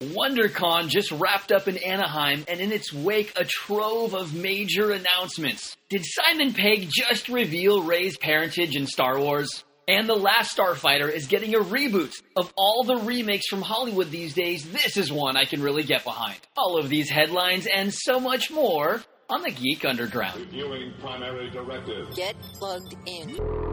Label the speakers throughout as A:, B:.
A: WonderCon just wrapped up in Anaheim, and in its wake, a trove of major announcements. Did Simon Pegg just reveal Rey's parentage in Star Wars? And The Last Starfighter is getting a reboot. Of all the remakes from Hollywood these days, this is one I can really get behind. All of these headlines and so much more on the Geek Underground.
B: Reviewing primary directives.
C: Get plugged in.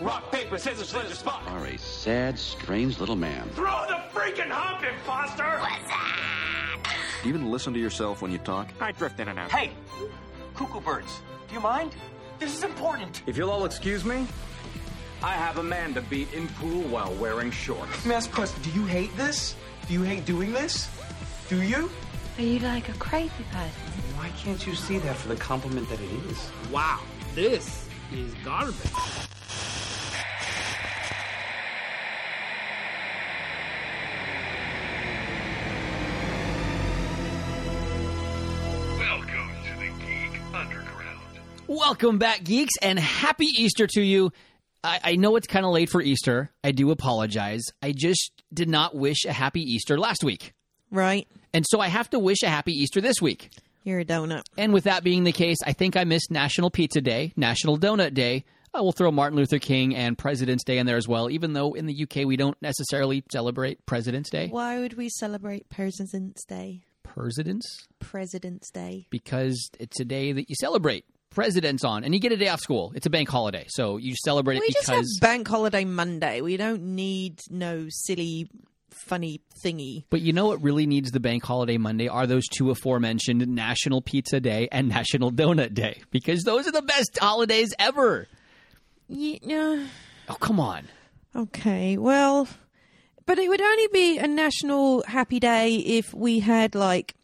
D: Rock, paper, scissors, split, spot.
E: are a sad, strange little man.
D: Throw the freaking hump, imposter!
F: Do you even listen to yourself when you talk?
D: I drift in and out. Hey, cuckoo birds, do you mind? This is important.
G: If you'll all excuse me, I have a man to beat in pool while wearing shorts.
H: Let me question. Do you hate this? Do you hate doing this? Do you?
I: Are you like a crazy person?
H: Why can't you see that for the compliment that it is?
J: Wow, this is garbage.
B: Welcome
K: back, geeks, and happy Easter to you. I, I know it's kind of late for Easter. I do apologize. I just did not wish a happy Easter last week.
L: Right.
K: And so I have to wish a happy Easter this week.
L: You're a donut.
K: And with that being the case, I think I missed National Pizza Day, National Donut Day. Uh, we'll throw Martin Luther King and President's Day in there as well, even though in the UK we don't necessarily celebrate President's Day.
L: Why would we celebrate President's Day?
K: Presidents?
L: President's Day.
K: Because it's a day that you celebrate presidents on, and you get a day off school. It's a bank holiday, so you celebrate it
L: We just have
K: because.
L: Bank Holiday Monday. We don't need no silly, funny thingy.
K: But you know what really needs the bank holiday Monday are those two aforementioned National Pizza Day and National Donut Day because those are the best holidays ever.
L: Yeah.
K: Oh, come on.
L: Okay. Well, but it would only be a national happy day if we had like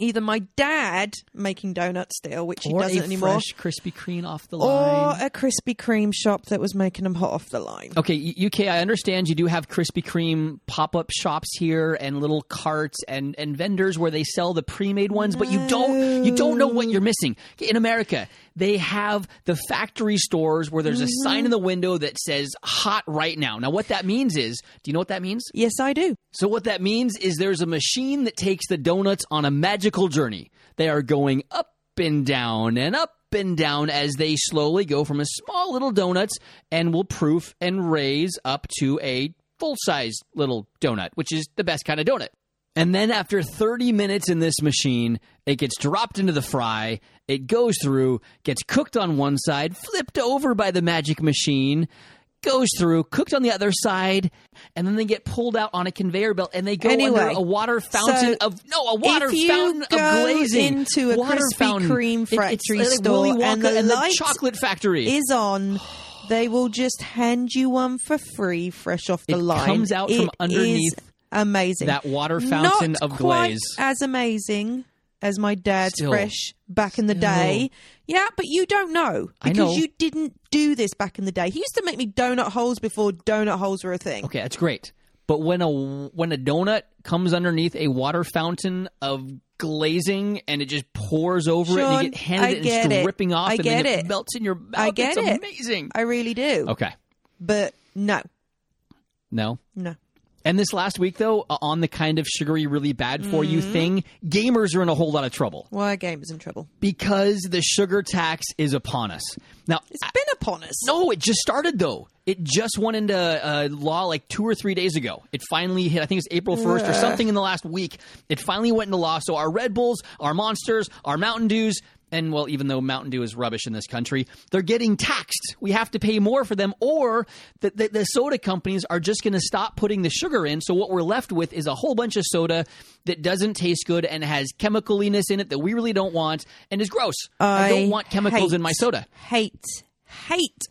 L: either my dad making donuts still, which he doesn't
K: a
L: anymore,
K: fresh Krispy Kreme off the line, or
L: a Krispy Kreme shop that was making them hot off the line.
K: Okay, UK, I understand you do have Krispy Kreme pop up shops here and little carts and, and vendors where they sell the pre made ones, but you don't you don't know what you're missing. In America, they have the factory stores where there's a mm-hmm. sign in the window that says hot right now. Now what that means is, do you know what that means?
L: Yes, I do.
K: So what that means is there's a machine that takes the donuts on a magical journey. They are going up and down and up and down as they slowly go from a small little donuts and will proof and raise up to a full-size little donut, which is the best kind of donut. And then after 30 minutes in this machine, it gets dropped into the fry, it goes through, gets cooked on one side, flipped over by the magic machine, goes through, cooked on the other side, and then they get pulled out on a conveyor belt and they go
L: Anyway,
K: under a water fountain
L: so
K: of no, a water fountain of glazing
L: into a
K: water
L: Krispy
K: fountain.
L: Kreme
K: It-
L: factory
K: like
L: store
K: Willy
L: and the
K: and the chocolate factory.
L: is on, they will just hand you one for free, fresh off the line.
K: It
L: line.
K: comes out from underneath
L: amazing.
K: that water fountain
L: Not
K: of
L: quite
K: glaze.
L: as amazing as my dad's
K: Still.
L: fresh back in the
K: Still.
L: day. Yeah, but you don't know
K: I
L: because
K: know.
L: you didn't do this back in the day. He used to make me donut holes before donut holes were a thing.
K: Okay, that's great. But when a when a donut comes underneath a water fountain of glazing and it just pours over it and you get handed
L: I
K: it and it's
L: it.
K: dripping off
L: I
K: and
L: get
K: then it,
L: it.
K: melts in your mouth.
L: I get
K: it's
L: it.
K: amazing.
L: I really do.
K: Okay.
L: But no,
K: No.
L: no.
K: And this last week though, uh, on the kind of sugary really bad for you
L: Mm-hmm.
K: thing, gamers are in a whole lot of trouble
L: Why gamers in trouble?
K: because the sugar tax is upon us. Now,
L: It's been upon us.
K: No, it just started though. It just went into uh, law like two or three days ago. It finally hit. I think it's April first or something in the last week. It finally went into law. So our Red Bulls, our Monsters, our Mountain Dews, and well, even though Mountain Dew is rubbish in this country, they're getting taxed. We have to pay more for them, or the, the, the soda companies are just going to stop putting the sugar in. So what we're left with is a whole bunch of soda that doesn't taste good and has chemicaliness in it that we really don't want and is gross. I, don't want chemicals in my soda.
L: Hate, hate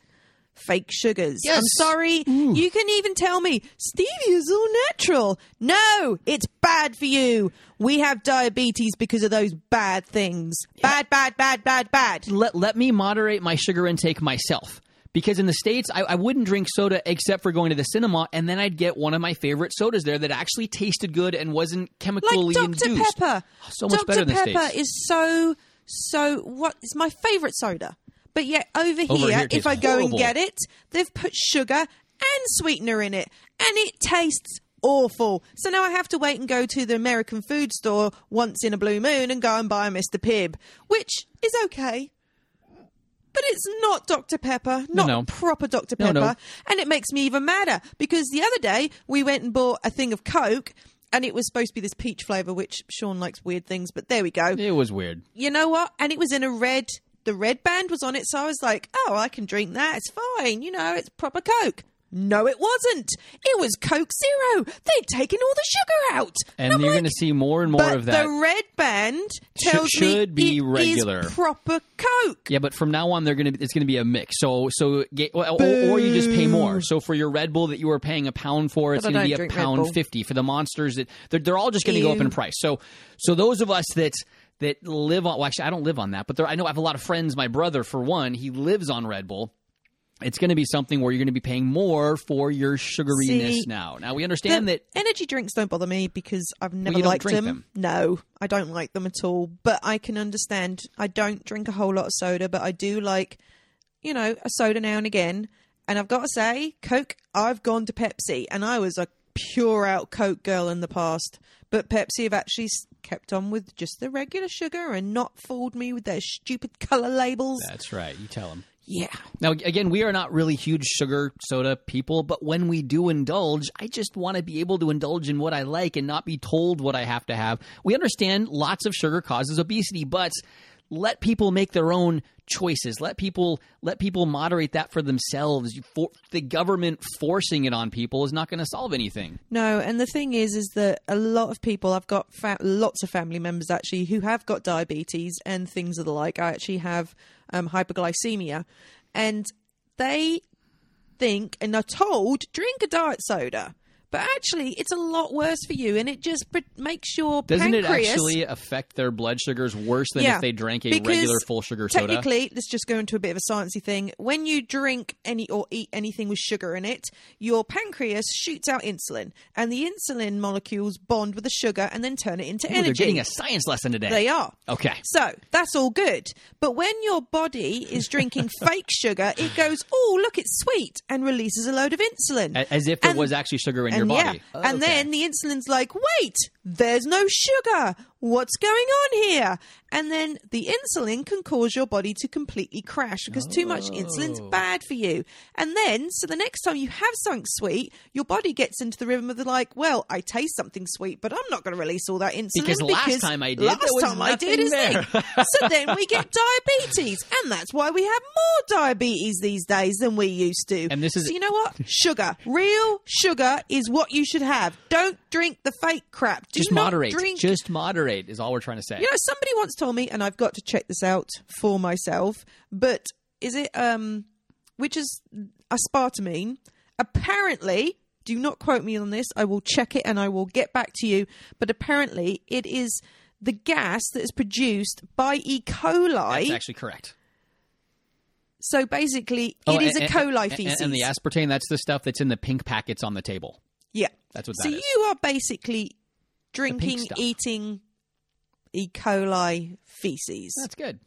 L: fake sugars.
K: Yes.
L: I'm sorry. You can even tell me stevia is all natural. No, it's bad for you. We have diabetes because of those bad things. Bad, bad, bad, bad, bad.
K: let, let me moderate my sugar intake myself. Because in the States, I, I wouldn't drink soda except for going to the cinema, and then I'd get one of my favorite sodas there that actually tasted good and wasn't chemically
L: Like Dr.
K: induced.
L: Pepper.
K: So much
L: Dr.
K: better in the
L: Pepper
K: States.
L: is so, so, what is my favorite soda. But yet over,
K: Over
L: here,
K: here
L: if I go
K: horrible.
L: and get it, they've put sugar and sweetener in it, and it tastes awful. So now I have to wait and go to the American food store once in a blue moon and go and buy a Mr. Pibb, which is okay. But it's not Dr. Pepper, not
K: no.
L: proper Dr.
K: No,
L: Pepper.
K: no.
L: And it makes me even madder because the other day we went and bought a thing of Coke and it was supposed to be this peach flavour, which Sean likes weird things, but there we go.
K: It was weird.
L: You know what? And it was in a red, the red band was on it, so I was like, oh, I can drink that. It's fine. You know, it's proper Coke. No, it wasn't. It was Coke Zero. They'd taken all the sugar out.
K: And
L: I'm
K: you're
L: like,
K: going to see more and more
L: but
K: of that.
L: the red band tells
K: should
L: me
K: be
L: it
K: regular.
L: is proper Coke.
K: Yeah, but from now on, they're gonna it's gonna be a mix. So so get, or, or you just pay more. So for your Red Bull that you were paying a pound for, it's gonna be a pound fifty. For the monsters, that they're, they're all just gonna go up in price. So so those of us that that live on well, actually I don't live on that, but there, I know I have a lot of friends. My brother, for one, he lives on Red Bull. It's going to be something where you're going to be paying more for your sugariness
L: See,
K: now. Now we understand that
L: energy drinks don't bother me because I've never
K: don't
L: liked them.
K: them.
L: No, I don't like them at all. But I can understand. I don't drink a whole lot of soda, but I do like, you know, a soda now and again. And I've got to say, Coke. I've gone to Pepsi, and I was a pure out Coke girl in the past. But Pepsi have actually kept on with just the regular sugar and not fooled me with their stupid color labels.
K: that's right. You tell them.
L: yeah.
K: Now, again, we are not really huge sugar soda people, but when we do indulge, I just want to be able to indulge in what I like and not be told what I have to have. We understand lots of sugar causes obesity, but let people make their own choices. Let people let people moderate that for themselves. For, the government forcing it on people is not going to solve anything.
L: No, and the thing is, is that a lot of people, I've got fa- lots of family members actually who have got diabetes and things of the like. I actually have um, hyperglycemia, and they think and are told drink a diet soda, but actually it's a lot worse for you, and it just makes your
K: Doesn't it
L: pancreas
K: actually affect their blood sugars worse than
L: Yeah,
K: if they drank a regular full sugar soda?
L: Technically, let's just go into a bit of a sciencey thing. When you drink any or eat anything with sugar in it, your pancreas shoots out insulin, and the insulin molecules bond with the sugar and then turn it into
K: Ooh,
L: energy.
K: they're getting a science lesson today.
L: They are.
K: Okay.
L: So that's all good. But when your body is drinking fake sugar, it goes, oh, look, it's sweet, and releases a load of insulin.
K: As if it
L: And-
K: was actually sugar in your body.
L: Yeah. And then the insulin's like, wait, there's no sugar. What's going on here? And then the insulin can cause your body to completely crash because too much insulin's oh. bad for you. And then, so the next time you have something sweet, your body gets into the rhythm of the like, well, I taste something sweet, but I'm not going to release all that insulin
K: Because last time I did,
L: last time I did is
K: there.
L: so then we get diabetes, and that's why we have more diabetes these days than we used to.
K: And this is-
L: so you know what? Sugar, real sugar is what you should have. Don't drink the fake crap. Do
K: just moderate.
L: Drink.
K: Just moderate is all we're trying to say.
L: you know, somebody once told me, and I've got to check this out for myself. But is it um, which is aspartame? Apparently. Do not quote me on this. I will check it and I will get back to you. But apparently, it is the gas that is produced by E. coli.
K: That's actually correct.
L: So basically,
K: Oh,
L: it is
K: and-
L: a coli
K: and-
L: feces.
K: And the aspartame, that's the stuff that's in the pink packets on the table.
L: Yeah,
K: That's what
L: so
K: that is.
L: you are basically drinking,
K: stuff.
L: eating E. coli feces.
K: That's good.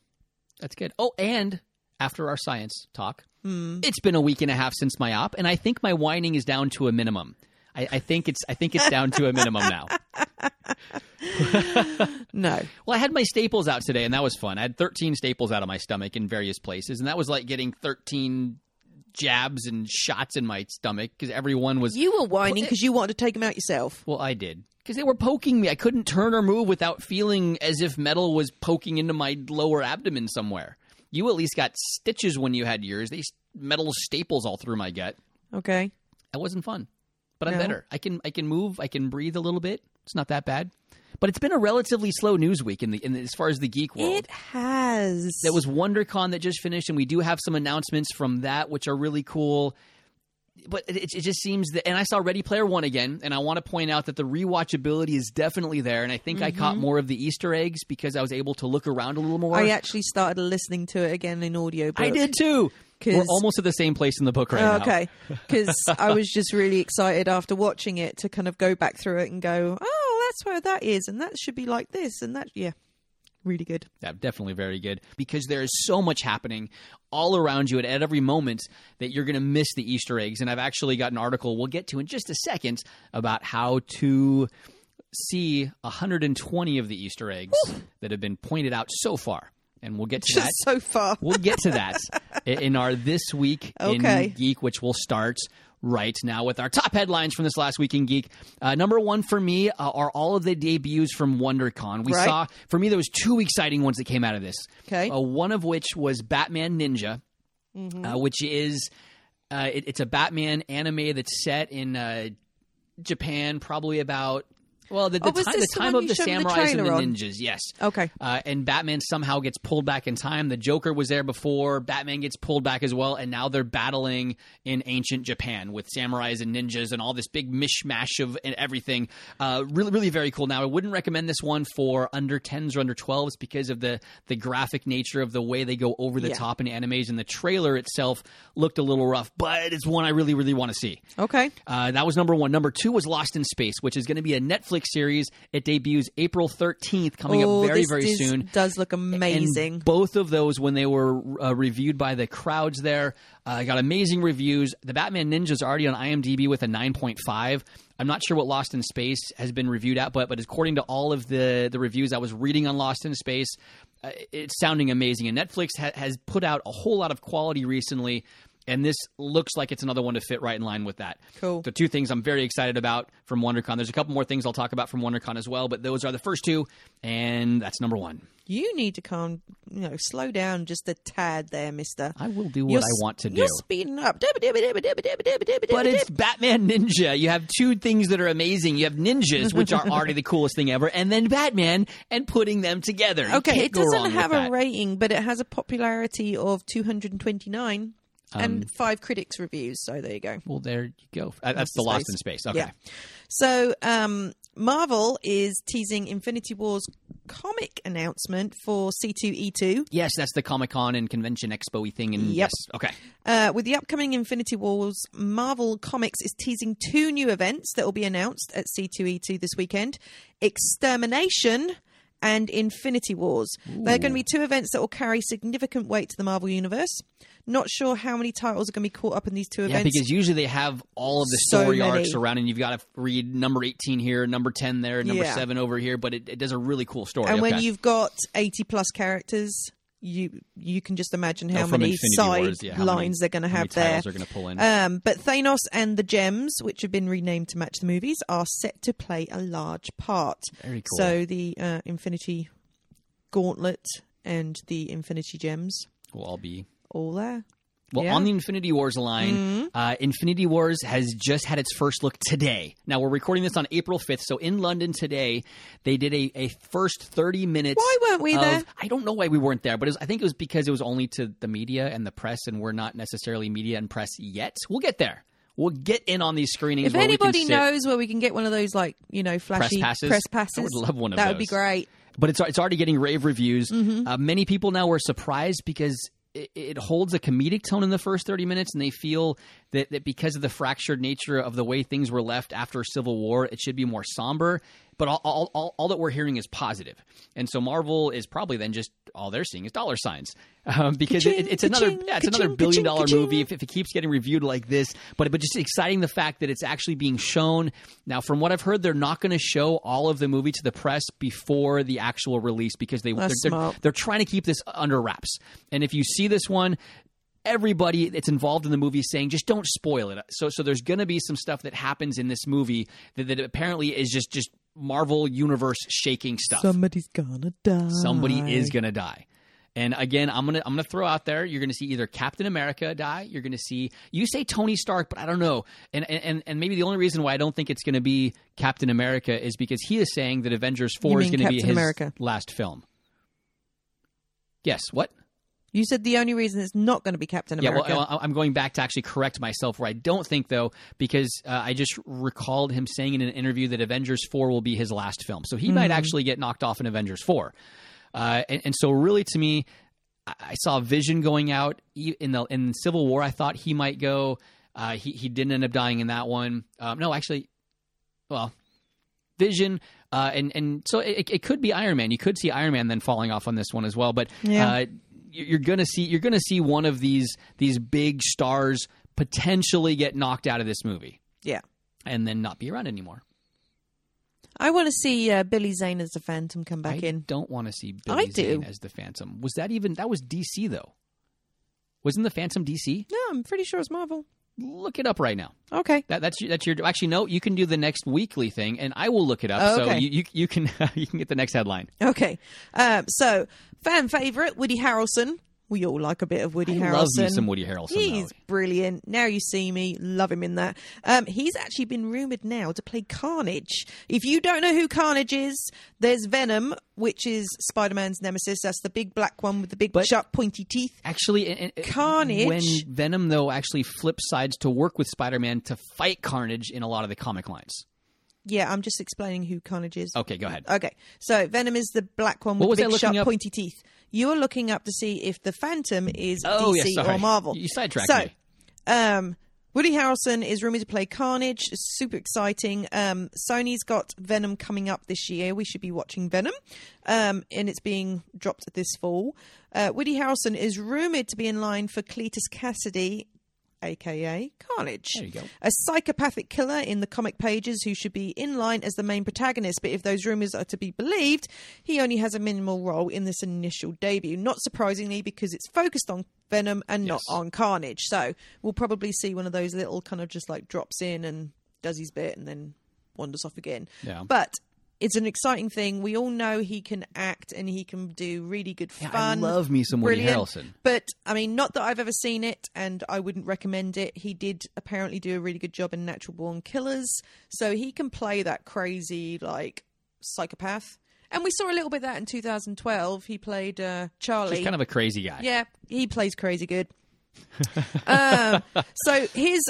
K: That's good. Oh, and after our science talk,
L: Hmm.
K: it's been a week and a half since my op, and I think my whining is down to a minimum. I, I think it's I think it's down to a minimum now.
L: no,
K: Well, I had my staples out today, and that was fun. I had 13 staples out of my stomach in various places, and that was like getting 13 jabs and shots in my stomach because everyone was.
L: you were whining because you wanted to take them out yourself.
K: Well, I did. Because they were poking me. I couldn't turn or move without feeling as if metal was poking into my lower abdomen somewhere. You at least got stitches when you had yours. These metal staples all through my gut.
L: Okay.
K: That wasn't fun. But I'm
L: No.
K: better. I can I can move. I can breathe a little bit. It's not that bad. But it's been a relatively slow news week in the, in the as far as the geek world.
L: It has.
K: There was WonderCon that just finished, and we do have some announcements from that, which are really cool. But it, it just seems that, and I saw Ready Player One again, and I want to point out that the rewatchability is definitely there, and I think I caught more of the Easter eggs because I was able to look around a little more.
L: Mm-hmm. I actually started listening to it again in audio.
K: I did too. We're almost at the same place in the book right
L: Oh,
K: now.
L: okay, because I was just really excited after watching it to kind of go back through it and go, oh, that's where that is, and that should be like this, and that, yeah. Really good.
K: Yeah, definitely very good because there is so much happening all around you at, at every moment that you're going to miss the Easter eggs. And I've actually got an article we'll get to in just a second about how to see 120 of the Easter eggs that have been pointed out so far. And we'll get to
L: Just
K: that.
L: so far.
K: We'll get to that in our This Week
L: Okay.
K: in Geek, which will start right now with our top headlines from this last week in Geek. Uh, number one for me uh, are all of the debuts from WonderCon. We
L: Right.
K: saw, for me, there was two exciting ones that came out of this.
L: Okay.
K: Uh, one of which was Batman Ninja,
L: Mm-hmm.
K: uh, which is uh, it, it's a Batman anime that's set in uh, Japan, probably about. Well, the, the
L: Oh,
K: time, the time of the
L: me the
K: samurais and the ninjas, yes.
L: Okay.
K: Uh, and Batman somehow gets pulled back in time. The Joker was there before. Batman gets pulled back as well, and now they're battling in ancient Japan with samurais and ninjas and all this big mishmash of and everything. Uh, really, really very cool. Now, I wouldn't recommend this one for under tens or under twelves because of the the graphic nature of the way they go over the
L: Yeah.
K: top in animes, and the trailer itself looked a little rough. But it's one I really, really want to see.
L: Okay.
K: Uh, that was number one. Number two was Lost in Space, which is going to be a Netflix series. It debuts April 13th, coming
L: oh,
K: up very,
L: this
K: very
L: is-
K: soon.
L: Does look amazing.
K: And both of those, when they were uh, reviewed by the crowds there, uh, got amazing reviews. The Batman Ninja is already on IMDb with a 9.5. I'm not sure what Lost in Space has been reviewed at, but but according to all of the the reviews I was reading on Lost in Space, uh, it's sounding amazing. And Netflix ha- has put out a whole lot of quality recently. And this looks like it's another one to fit right in line with that.
L: Cool.
K: The two things I'm very excited about from WonderCon. There's a couple more things I'll talk about from WonderCon as well, but those are the first two, and that's number one.
L: you need to calm, you know, slow down just a tad there, Mister.
K: I will do what
L: You're
K: I want to do.
L: You're speeding up.
K: But it's Batman Ninja. You have two things that are amazing. You have ninjas, which are already the coolest thing ever, and then Batman and putting them together.
L: Okay, it doesn't have a
K: that.
L: rating, but it has a popularity of 229
K: Um,
L: and five critics reviews. So there you go.
K: Well, there you go. Uh, That's the Lost in Space. Okay.
L: Yeah. So um, Marvel is teasing Infinity War's comic announcement for C2E2.
K: Yes, that's the Comic Con and Convention Expo thing. And
L: Yep.
K: yes, okay.
L: Uh, with the upcoming Infinity Wars, Marvel Comics is teasing two new events that will be announced at C2E2 this weekend Extermination and Infinity Wars. They're going to be two events that will carry significant weight to the Marvel Universe. Not sure how many titles are going to be caught up in these two
K: Yeah,
L: events.
K: because usually they have all of the
L: So
K: story
L: many.
K: arcs around, and you've got to read number 18 here, number 10 there, number
L: Yeah.
K: 7 over here, but it, it does a really cool story.
L: and when you've got 80 plus characters, you you can just imagine how
K: Oh, from
L: many
K: Infinity
L: side
K: Wars, yeah, how many-
L: lines they're going to have there.
K: they're gonna pull in.
L: Um, but Thanos and the Gems, which have been renamed to match the movies, are set to play a large part.
K: Very cool.
L: So the uh, Infinity Gauntlet and the Infinity Gems,
K: will all be
L: all there.
K: Well,
L: Yeah. Mm-hmm.
K: on the Infinity Wars line, uh, Infinity Wars has just had its first look today. Now, we're recording this on April 5th, so in London today, they did a, a first 30 minutes.
L: Why weren't we
K: of-
L: there?
K: I don't know why we weren't there, but it was, I think it was because it was only to the media and the press, and we're not necessarily media and press yet. We'll get there. We'll get in on these screenings.
L: If
K: where we can
L: anybody knows where we can get one of those, like you know, flashy press
K: passes?
L: press
K: I
L: passes,
K: would love one of
L: that would be great.
K: but it's it's already getting rave reviews.
L: Mm-hmm.
K: Uh, many people now were surprised because it, it holds a comedic tone in the first thirty minutes, and they feel that, that because of the fractured nature of the way things were left after Civil War, it should be more somber. But all, all, all, all that we're hearing is positive, and so Marvel is probably then just all they're seeing is dollar signs um, because it, it's another yeah, it's another billion dollar movie if, if it keeps getting reviewed like this. But but just exciting the fact that it's actually being shown now. From what I've heard, they're not going to show all of the movie to the press before the actual release because they they're, they're, they're trying to keep this under wraps. And if you see this one. Everybody that's involved in the movie is saying just don't spoil it. So, so there's going to be some stuff that happens in this movie that, that apparently is just just Marvel universe shaking stuff
L: Somebody's gonna die.
K: somebody is to die. And again, I'm gonna I'm gonna throw out there. You're gonna see either Captain America die. You're gonna see you say Tony Stark, but I don't know. And and and maybe the only reason why I don't think it's gonna be Captain America is because he is saying that Avengers Four is gonna be his
L: America?
K: last film. Yes. What?
L: You said the only reason it's not going to be Captain America.
K: Yeah, well, I'm going back to actually correct myself where I don't think, though, because uh, I just recalled him saying in an interview that Avengers 4 will be his last film. So he might
L: Hmm.
K: actually get knocked off in Avengers 4. Uh, and, and so, really, to me, I- saw Vision going out in the in Civil War. I thought he might go. Uh, he he didn't end up dying in that one. Um, no, actually, well, Vision. Uh, and and so it, it could be Iron Man. You could see Iron Man then falling off on this one as well. But
L: Yeah.
K: uh, you're gonna see you're gonna see one of these these big stars potentially get knocked out of this movie
L: Yeah.
K: and then not be around anymore.
L: I want to see uh, Billy Zane as the Phantom come back in.
K: I
L: in.
K: don't want to see
L: I
K: Billy
L: do.
K: Zane as the Phantom. Was that even that was DC though? Wasn't the Phantom DC?
L: No, I'm pretty sure it's Marvel.
K: Look it up right now.
L: Okay.
K: That, that's that's your actually no. You can do the next weekly thing, and I will look it up.
L: Oh,
K: So you, you you can you can get the next headline.
L: Okay. Um, so, fan favorite Woody Harrelson. We all like a bit of Woody
K: I
L: Harrelson.
K: love me some Woody Harrelson.
L: He's
K: though.
L: brilliant. Now you see me, love him in that. Um, he's actually been rumored now to play Carnage. If you don't know who Carnage is, there's Venom, which is Spider-Man's nemesis. That's the big black one with the big
K: But-
L: sharp pointy teeth.
K: Actually, and-
L: Carnage.
K: When Venom though actually flips sides to work with Spider-Man to fight Carnage in a lot of the comic lines.
L: Yeah, I'm just explaining who Carnage is.
K: Okay, go ahead.
L: Okay, so Venom is the black one with
K: What was
L: the big sharp
K: up?
L: pointy teeth. You're looking up to see if the Phantom is
K: Oh,
L: DC
K: yeah,
L: or Marvel.
K: You sidetracked
L: so,
K: me.
L: Um, Woody Harrelson is rumored to play Carnage. It's super exciting. Um, Sony's got Venom coming up this year. We should be watching Venom, um, and it's being dropped this fall. Uh, Woody Harrelson is rumored to be in line for Cletus Kasady. AKA Carnage,
K: There you go.
L: a psychopathic killer in the comic pages who should be in line as the main protagonist. But if those rumors are to be believed, he only has a minimal role in this initial debut. Not surprisingly, because it's focused on Venom and not on Carnage. So we'll probably see one of those little kind of just like drops in and does his bit and then wanders off again.
K: Yeah.
L: But it's an exciting thing. We all know he can act and he can do really good
K: Yeah, I
L: fun.
K: love me some Woody. Harrelson.
L: But I mean, not that I've ever seen it, and I wouldn't recommend it. He did apparently do a really good job in Natural Born Killers, so he can play that crazy like psychopath. And we saw a little bit of that in 2012. He played uh, Charlie.
K: Just kind of a crazy guy.
L: Yeah, he plays crazy good. um, so his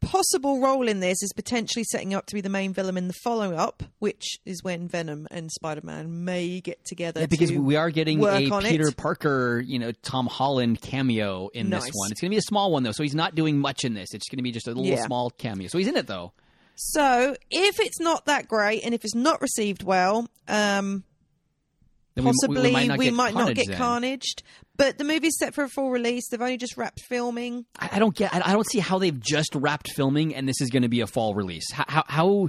L: possible role in this is potentially setting up to be the main villain in the follow up, which is when Venom and Spider Man may get together.
K: Yeah, because
L: to
K: we are getting a Peter
L: it.
K: Parker, you know, Tom Holland cameo in this one. It's going to be a small one though, so he's not doing much in this. It's going to be just a little
L: Yeah.
K: small cameo. So he's in it though.
L: So if it's not that great and if it's not received well, um,
K: Then we-
L: possibly
K: we, might not get
L: not
K: Carnage
L: get carnaged. But the movie's set for a full release. They've only just wrapped filming.
K: I, I don't get. I, I don't see how they've just wrapped filming and this is going to be a fall release. How, how, how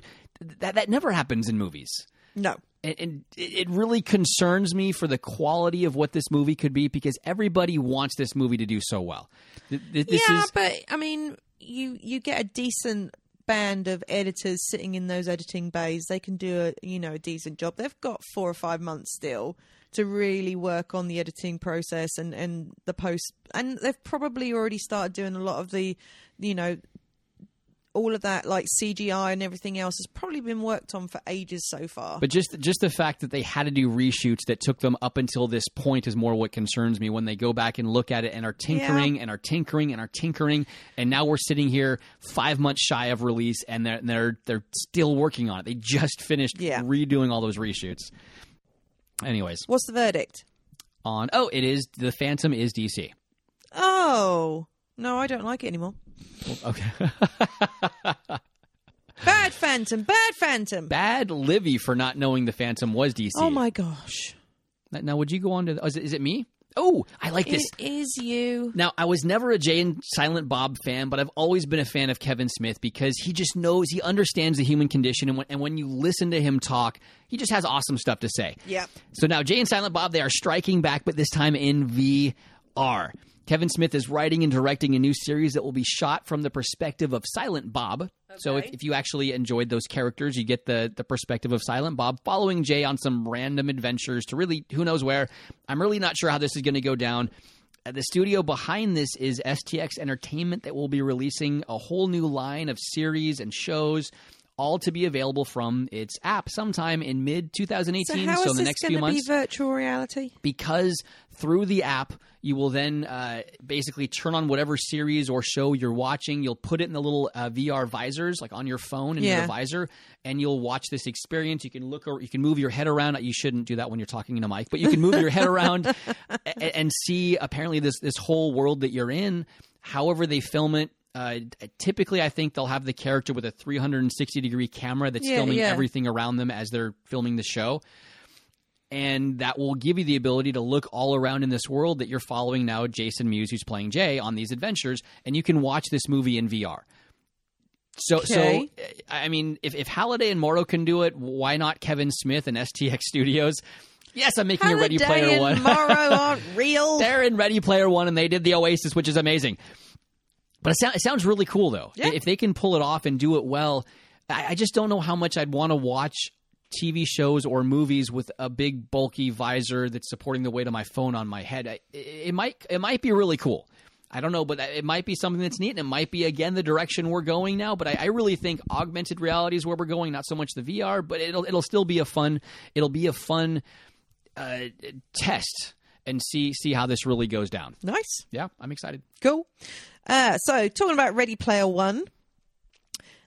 K: that that never happens in movies.
L: No.
K: and, and it really concerns me for the quality of what this movie could be because everybody wants this movie to do so well. Th- th- This
L: yeah,
K: is
L: but I mean, you you get a decent band of editors sitting in those editing bays. They can do a you know a decent job. They've got four or five months still to really work on the editing process and and the post. And they've probably already started doing a lot of the you know all of that like CGI and everything else has probably been worked on for ages so far.
K: But just just the fact that they had to do reshoots that took them up until this point is more what concerns me. When they go back and look at it and are tinkering and are tinkering and are tinkering, and now we're sitting here five months shy of release, and they're they're they're still working on it. They just finished
L: Yeah.
K: redoing all those reshoots. Anyways,
L: What's the verdict?
K: on oh, it is the Phantom is DC.
L: Oh no, I don't like it anymore.
K: Okay,
L: Bad Phantom, bad Phantom.
K: bad Livy for not knowing the Phantom was DC.
L: Oh my gosh.
K: Now, would you go on to? oh, Is it, is it me? Oh, I like this.
L: It is you.
K: Now, I was never a Jay and Silent Bob fan, but I've always been a fan of Kevin Smith because he just knows, he understands the human condition, and when, and when you listen to him talk, he just has awesome stuff to say.
L: Yep.
K: So now, Jay and Silent Bob, they are striking back, but this time in VR. Kevin Smith is writing and directing a new series that will be shot from the perspective of Silent Bob. So if, if you actually enjoyed those characters, you get the, the perspective of Silent Bob following Jay on some random adventures to really who knows where. I'm really not sure how this is going to go down. Uh, The studio behind this is STX Entertainment that will be releasing a whole new line of series and shows, all to be available from its app sometime in mid 2018.
L: So is
K: in the next
L: going
K: few
L: to
K: months
L: be virtual reality?
K: because through the app you will then uh, basically turn on whatever series or show you're watching you'll put it in the little uh, vr visors like on your phone in
L: Yeah.
K: your visor and you'll watch this experience you can look or you can move your head around you shouldn't do that when you're talking in a mic but you can move your head around a- and see apparently this this whole world that you're in however they film it Uh, typically, I think they'll have the character with a 360 degree camera that's
L: Yeah,
K: filming
L: yeah.
K: everything around them as they're filming the show. And that will give you the ability to look all around in this world that you're following now Jason Mewes, who's playing Jay, on these adventures, and you can watch this movie in VR. So,
L: Okay.
K: so I mean, if, if Halliday and Morrow can do it, why not Kevin Smith and STX Studios? Yes, I'm making a Ready
L: Halliday
K: Player
L: and
K: One.
L: Morrow aren't real.
K: They're in Ready Player One, and they did the Oasis, which is amazing. But it, sound, it sounds really cool, though.
L: Yeah.
K: If they can pull it off and do it well, I, I just don't know how much I'd want to watch TV shows or movies with a big bulky visor that's supporting the weight of my phone on my head. I, it, it might it might be really cool. I don't know, but it might be something that's neat, and it might be again the direction we're going now. But I, I really think augmented reality is where we're going, not so much the VR. But it'll it'll still be a fun it'll be a fun uh, test and see see how this really goes down.
L: Nice.
K: Yeah, I'm excited.
L: Cool. Uh, so, talking about Ready Player One,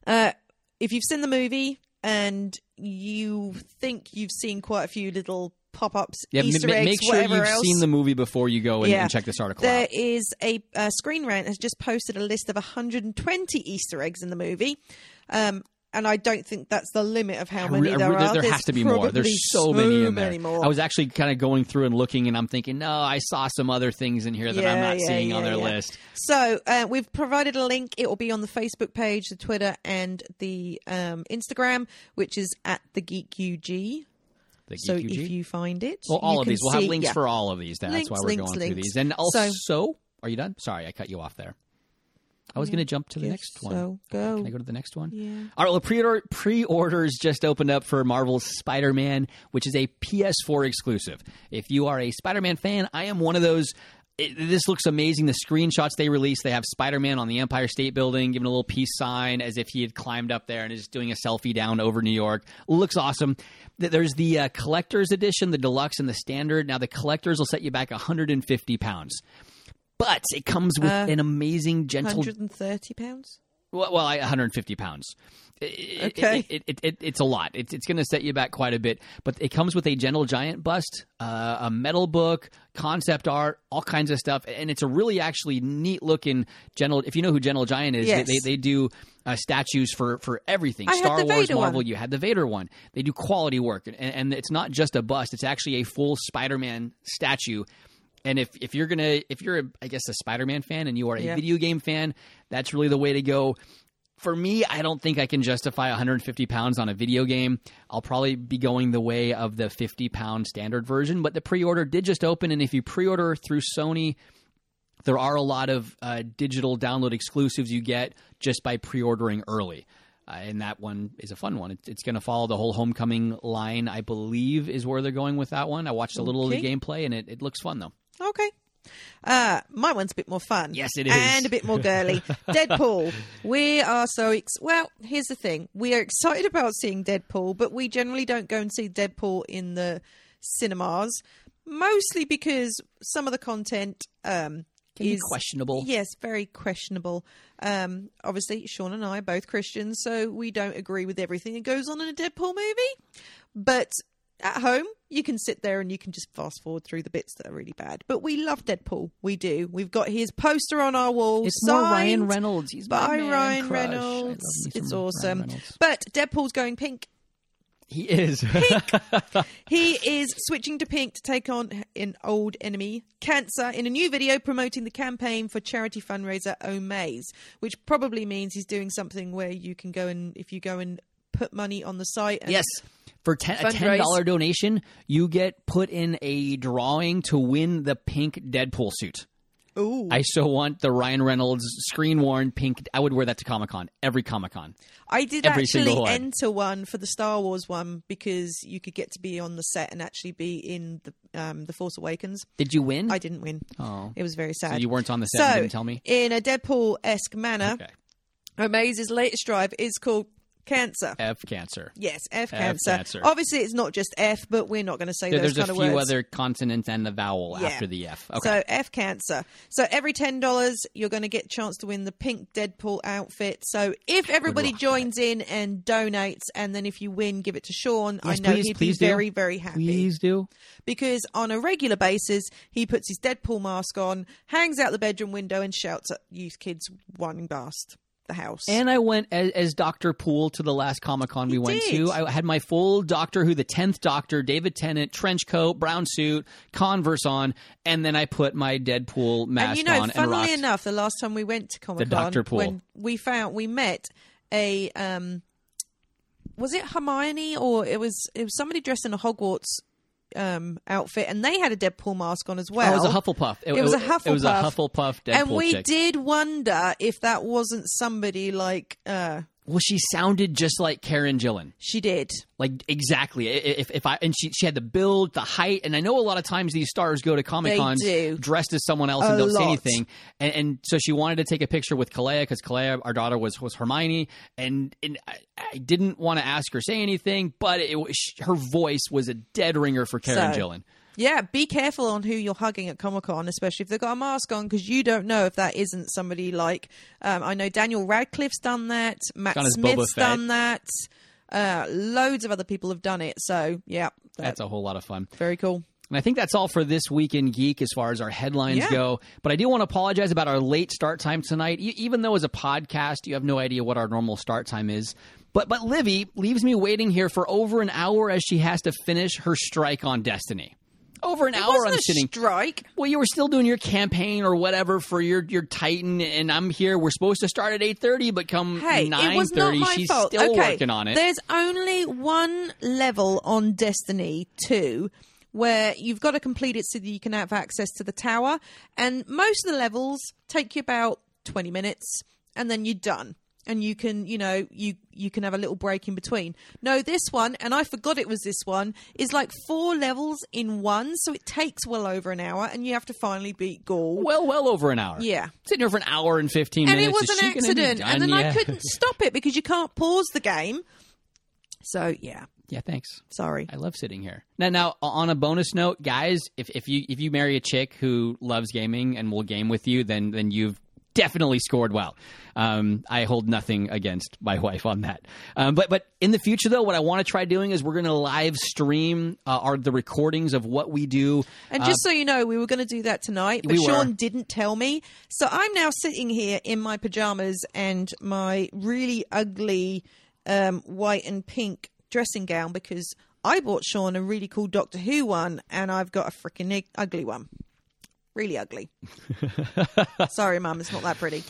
L: uh, if you've seen the movie and you think you've seen quite a few little pop ups,
K: Yeah,
L: Easter
K: ma-
L: eggs,
K: make sure
L: whatever
K: you've
L: else,
K: seen the movie before you go and,
L: Yeah.
K: and check this article
L: There
K: out.
L: is a uh, Screen Rant has just posted a list of 120 Easter eggs in the movie. Um, and I don't think that's the limit of how many
K: I
L: there
K: re-
L: are.
K: there
L: There's
K: has to be more. There's so, many in there.
L: many more.
K: I was actually kind of going through and looking, and I'm thinking, no, I saw some other things in here that I'm not
L: yeah,
K: seeing on their
L: yeah.
K: list.
L: So uh, we've provided a link. It will be on the Facebook page, the Twitter, and the um, Instagram, which is at the Geek UG.
K: The
L: So if you find it,
K: well, all of these, we'll have links
L: yeah.
K: for all of these. That's
L: Links,
K: why we're
L: links,
K: going through these. And
L: So-
K: also, are you done? Sorry, I cut you off there. I was going to jump to the next one.
L: so. Go.
K: Can I go to the next one?
L: Yeah.
K: All right, well, pre-order, pre-orders just opened up for Marvel's Spider-Man, which is a PS4 exclusive. If you are a Spider-Man fan, I am one of those. It, this looks amazing. The screenshots they released, they have Spider-Man on the Empire State Building giving a little peace sign as if he had climbed up there and is doing a selfie down over New York. Looks awesome. There's the uh, collector's edition, the deluxe, and the standard. Now the collectors will set you back 150 pounds, but it comes with
L: Uh,
K: an amazing gentle
L: 130 pounds.
K: well, well 150 pounds. It-
L: Okay.
K: It, it, it, it, it's a lot. It's, it's going to set you back quite a bit. But it comes with a Gentle Giant bust, uh, a metal book, concept art, all kinds of stuff. And it's a really actually neat looking Gentle. If you know who Gentle Giant is,
L: Yes.
K: they, they, they do uh, statues for, for everything.
L: I
K: Star Wars,
L: Vader
K: Marvel,
L: one.
K: you had the Vader one. They do quality work. And, and it's not just a bust, it's actually a full Spider Man statue. And if, if you're gonna if you're a, I guess a Spider-Man fan and you are a
L: Yeah.
K: video game fan, that's really the way to go. For me, I don't think I can justify 150 pounds on a video game. I'll probably be going the way of the 50 pound standard version. But the pre-order did just open, and if you pre-order through Sony, there are a lot of uh, digital download exclusives you get just by pre-ordering early. Uh, and that one is a fun one. It's, it's going to follow the whole Homecoming line, I believe, is where they're going with that one. I watched a little of the gameplay, and it, it looks fun though.
L: Okay. Uh, my one's a bit more fun.
K: Yes, it is.
L: And a bit more girly. Deadpool. We are so ex- well. Here's the thing: we are excited about seeing Deadpool, but we generally don't go and see Deadpool in the cinemas, mostly because some of the content um, is
K: questionable.
L: Yes, very questionable. Um, obviously, Sean and I are both Christians, so we don't agree with everything that goes on in a Deadpool movie. But at home, you can sit there and you can just fast forward through the bits that are really bad. But we love Deadpool. We do. We've got his poster on our wall.
K: It's more Ryan Reynolds. He's
L: by Ryan
K: crush.
L: Reynolds. It's awesome.
K: Reynolds.
L: But Deadpool's going pink.
K: He is.
L: He is switching to pink to take on an old enemy, cancer, in a new video promoting the campaign for charity fundraiser Omaze, which probably means he's doing something where you can go and if you go and put money on the site. And
K: yes. For ten, a ten dollar donation, you get put in a drawing to win the pink Deadpool suit.
L: Ooh.
K: I so want the Ryan Reynolds screen worn pink. I would wear that to Comic Con every Comic Con.
L: I did
K: every
L: actually enter one for the Star Wars one because you could get to be on the set and actually be in the um, the Force Awakens.
K: Did you win?
L: I didn't win.
K: Oh.
L: It was very sad.
K: So you weren't on the set.
L: So,
K: and didn't tell me.
L: in a Deadpool esque manner,
K: Okay.
L: Omaze's latest drive is called Cancer.
K: F cancer.
L: Yes, F
K: F
L: cancer.
K: cancer.
L: Obviously, it's not just F, but we're not going to say
K: There-
L: those
K: There's
L: kind
K: a few other consonants and the vowel
L: Yeah.
K: after the F. Okay.
L: So F cancer. So every ten dollars, you're going to get a chance to win the pink Deadpool outfit. So if everybody joins in and donates, and then if you win, give it to Sean.
K: Yes,
L: I know
K: please,
L: he'd
K: please
L: be
K: do.
L: very, very happy.
K: Please do.
L: Because on a regular basis, he puts his Deadpool mask on, hangs out the bedroom window, and shouts at youth kids "One past the house.
K: And I went as, as Doctor Poole to the last Comic Con we went
L: did.
K: to. I had my full Doctor Who, the tenth Doctor, David Tennant, trench coat, brown suit, Converse on, and then I put my Deadpool mask
L: and you know,
K: on and
L: funnily
K: rocked.
L: enough, the last time we went to Comic Con.
K: Pool.
L: when we found we met a um, was it Hermione or it was it was somebody dressed in a Hogwarts um outfit, and they had a Deadpool mask on as well.
K: oh, it was a Hufflepuff.
L: It, was a Hufflepuff.
K: It was a Hufflepuff Deadpool
L: and we
K: chick.
L: did wonder if that wasn't somebody like uh
K: Well, she sounded just like Karen Gillan.
L: she did.
K: Like exactly. If if I and she she had the build, the height, and I know a lot of times these stars go to Comic Cons dressed as someone else
L: A
K: and don't say anything. And, and so she wanted to take a picture with Kalea because Kalea, our daughter, was was Hermione, and and I, I didn't want to ask her say anything, but it was her voice was a dead ringer for Karen
L: So-
K: Gillan.
L: Yeah, be careful on who you're hugging at Comic Con, especially if they've got a mask on, because you don't know if that isn't somebody like. Um, I know Daniel Radcliffe's done that. Matt
K: Done as Boba
L: Smith's
K: Fett.
L: done that. Uh, loads of other people have done it. So yeah,
K: That's a whole lot of fun.
L: very cool.
K: And I think that's all for this week in Geek as far as our headlines
L: Yeah.
K: go. But I do want to apologize about our late start time tonight. E- even though as a podcast, you have no idea what our normal start time is. But but Livy leaves me waiting here for over an hour as she has to finish her strike on Destiny. Over an
L: It
K: hour I'm sitting.
L: strike.
K: Well, you were still doing your campaign or whatever for your your Titan, and I'm here. We're supposed to start at eight thirty, but come
L: Hey,
K: nine
L: it was not
K: thirty, she's
L: fault.
K: still
L: okay,
K: working on it.
L: There's only one level on Destiny 2 where you've got to complete it so that you can have access to the tower, and most of the levels take you about 20 minutes, and then you're done. And you can, you know, you you can have a little break in between. No, this one, and I forgot it was this one, is like four levels in one, so it takes well over an hour, and you have to finally beat Ghaul.
K: well, well over an hour.
L: Yeah.
K: sitting here for an hour and fifteen
L: and
K: minutes.
L: it was an accident, and then I couldn't stop it because you can't pause the game. So yeah,
K: Yeah, thanks.
L: sorry.
K: I love sitting here. Now, now on a bonus note, guys, if, if you if you marry a chick who loves gaming and will game with you, then then you've definitely scored well. Um, I hold nothing against my wife on that. Um, but but in the future, though, what I want to try doing is we're going to live stream uh, our the recordings of what we do.
L: And
K: Uh,
L: just so you know, we were going to do that tonight, but
K: we.
L: Sean didn't tell me. So I'm now sitting here in my pajamas and my really ugly um, white and pink dressing gown because I bought Sean a really cool Doctor Who one, and I've got a freaking ugly one. Really ugly. Sorry, Mum, it's not that pretty.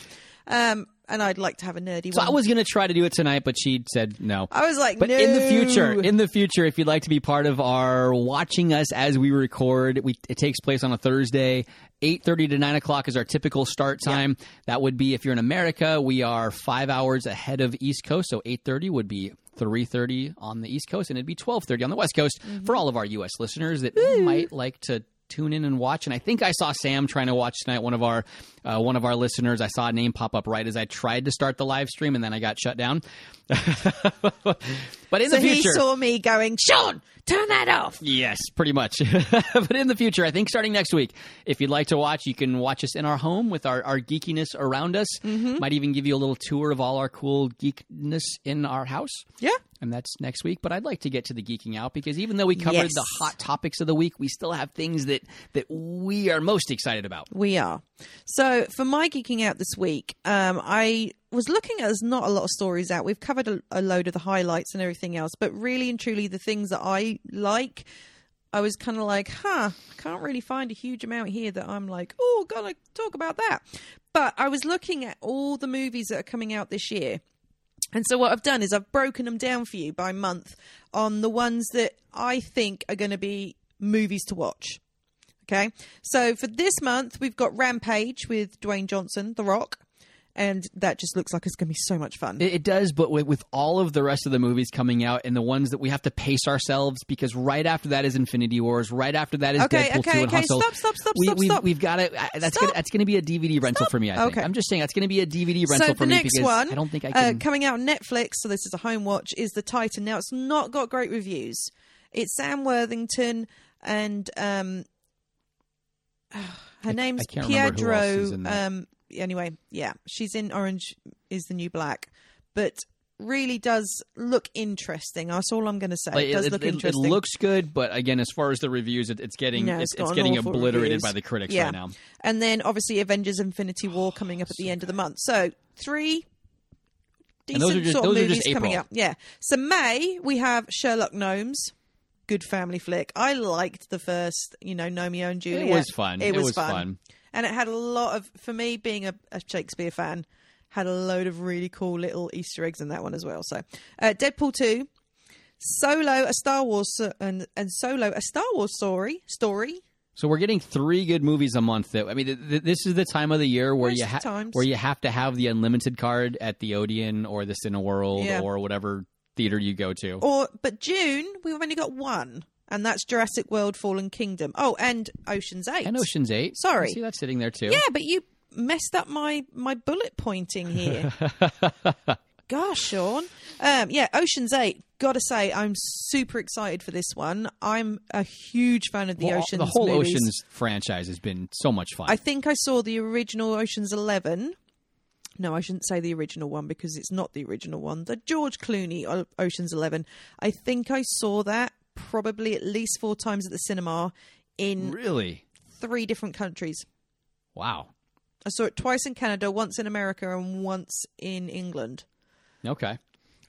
L: Um, and I'd like to have a nerdy
K: so
L: one.
K: I was going to try to do it tonight, but she said no.
L: I was like,
K: But in the future, in the future, if you'd like to be part of our watching us as we record, we, it takes place on a Thursday. Eight thirty to nine o'clock is our typical start time. That would be if you're in America. We are five hours ahead of East Coast, so eight thirty would be three thirty on the East Coast, and it'd be twelve thirty on the West Coast
L: Mm-hmm.
K: for all of our U.S. listeners that might like to tune in and watch. And I think I saw Sam trying to watch tonight. One of our uh, one of our listeners. I saw a name pop up right as I tried to start the live stream, and then I got shut down. but in
L: So
K: the
L: he saw me going, Sean, turn that off.
K: Yes, pretty much. but in the future, I think starting next week, if you'd like to watch, you can watch us in our home with our, our geekiness around us.
L: Mm-hmm.
K: Might even give you a little tour of all our cool geekness in our house.
L: Yeah.
K: And that's next week. But I'd like to get to the geeking out because even though we covered
L: Yes.
K: the hot topics of the week, we still have things that, that we are most excited about.
L: We are. So for my geeking out this week, um, I was looking at there's not a lot of stories out. We've covered a, a load of the highlights and everything else, but really and truly the things that I like, I was kind of like, huh, I can't really find a huge amount here that I'm like, oh, gotta talk about that. But I was looking at all the movies that are coming out this year. And so what I've done is I've broken them down for you by month on the ones that I think are going to be movies to watch. Okay. So for this month, we've got Rampage with Dwayne Johnson, The Rock. and that just looks like it's going to be so much fun.
K: It, it does, but with, with all of the rest of the movies coming out and the ones that we have to pace ourselves because right after that is Infinity Wars, right after that is
L: Okay,
K: Deadpool
L: okay,
K: 2 and
L: okay,
K: Solo.
L: stop, stop, stop,
K: we,
L: stop,
K: we've,
L: stop.
K: We've got to. That's gonna, that's going to be a DVD rental for me. I think.
L: Okay.
K: I'm just saying that's going to be a DVD rental
L: so
K: for me
L: next
K: because
L: one,
K: I don't think I
L: uh,
K: can.
L: coming out on Netflix. So this is a home watch. Is the Titan? Now it's not got great reviews. It's Sam Worthington and um, her name's
K: I can't remember who else
L: Piedro.
K: is in that.
L: Um, anyway, yeah, she's in Orange is the New Black, but really does look interesting. That's all I'm going to say.
K: Like,
L: it does
K: it,
L: look
K: it- it looks good, but again, as far as the reviews, it, it's getting
L: No,
K: it's,
L: it's
K: it's getting obliterated
L: reviews.
K: by the critics
L: Yeah.
K: right now.
L: And then obviously Avengers Infinity War coming up at the end of the month. So three decent
K: just-
L: sort of movies coming up. Yeah. So May we have Sherlock Gnomes. Good family flick. I liked the first, you know, Romeo and Juliet.
K: It was fun.
L: It,
K: It
L: was,
K: was
L: fun.
K: fun.
L: And it had a lot of, for me being a, a Shakespeare fan, had a load of really cool little Easter eggs in that one as well. So, uh, Deadpool 2, Solo, a Star Wars, and, and Solo, a Star Wars story. Story.
K: So we're getting three good movies a month. That I mean, th- th- this is the time of the year where
L: Most
K: you ha- where you have to have the unlimited card at the Odeon or the Cineworld
L: Yeah.
K: or whatever theater you go to.
L: Or but June we've only got one, and that's Jurassic World: Fallen Kingdom. Oh, and Ocean's Eight.
K: And Ocean's Eight.
L: Sorry.
K: I see that sitting there too.
L: Yeah, but you messed up my my bullet pointing here. Gosh, Sean. Um, yeah, Ocean's Eight. Gotta say, I'm super excited for this one. I'm a huge fan of the
K: Well,
L: Ocean's
K: the whole
L: movies.
K: Ocean's franchise has been so much fun.
L: I think I saw the original Ocean's Eleven. No, I shouldn't say the original one because it's not the original one. The George Clooney O- Ocean's Eleven. I think I saw that probably at least four times at the cinema in
K: really?
L: three different countries.
K: Wow.
L: I saw it twice in Canada, once in America, and once in England.
K: Okay.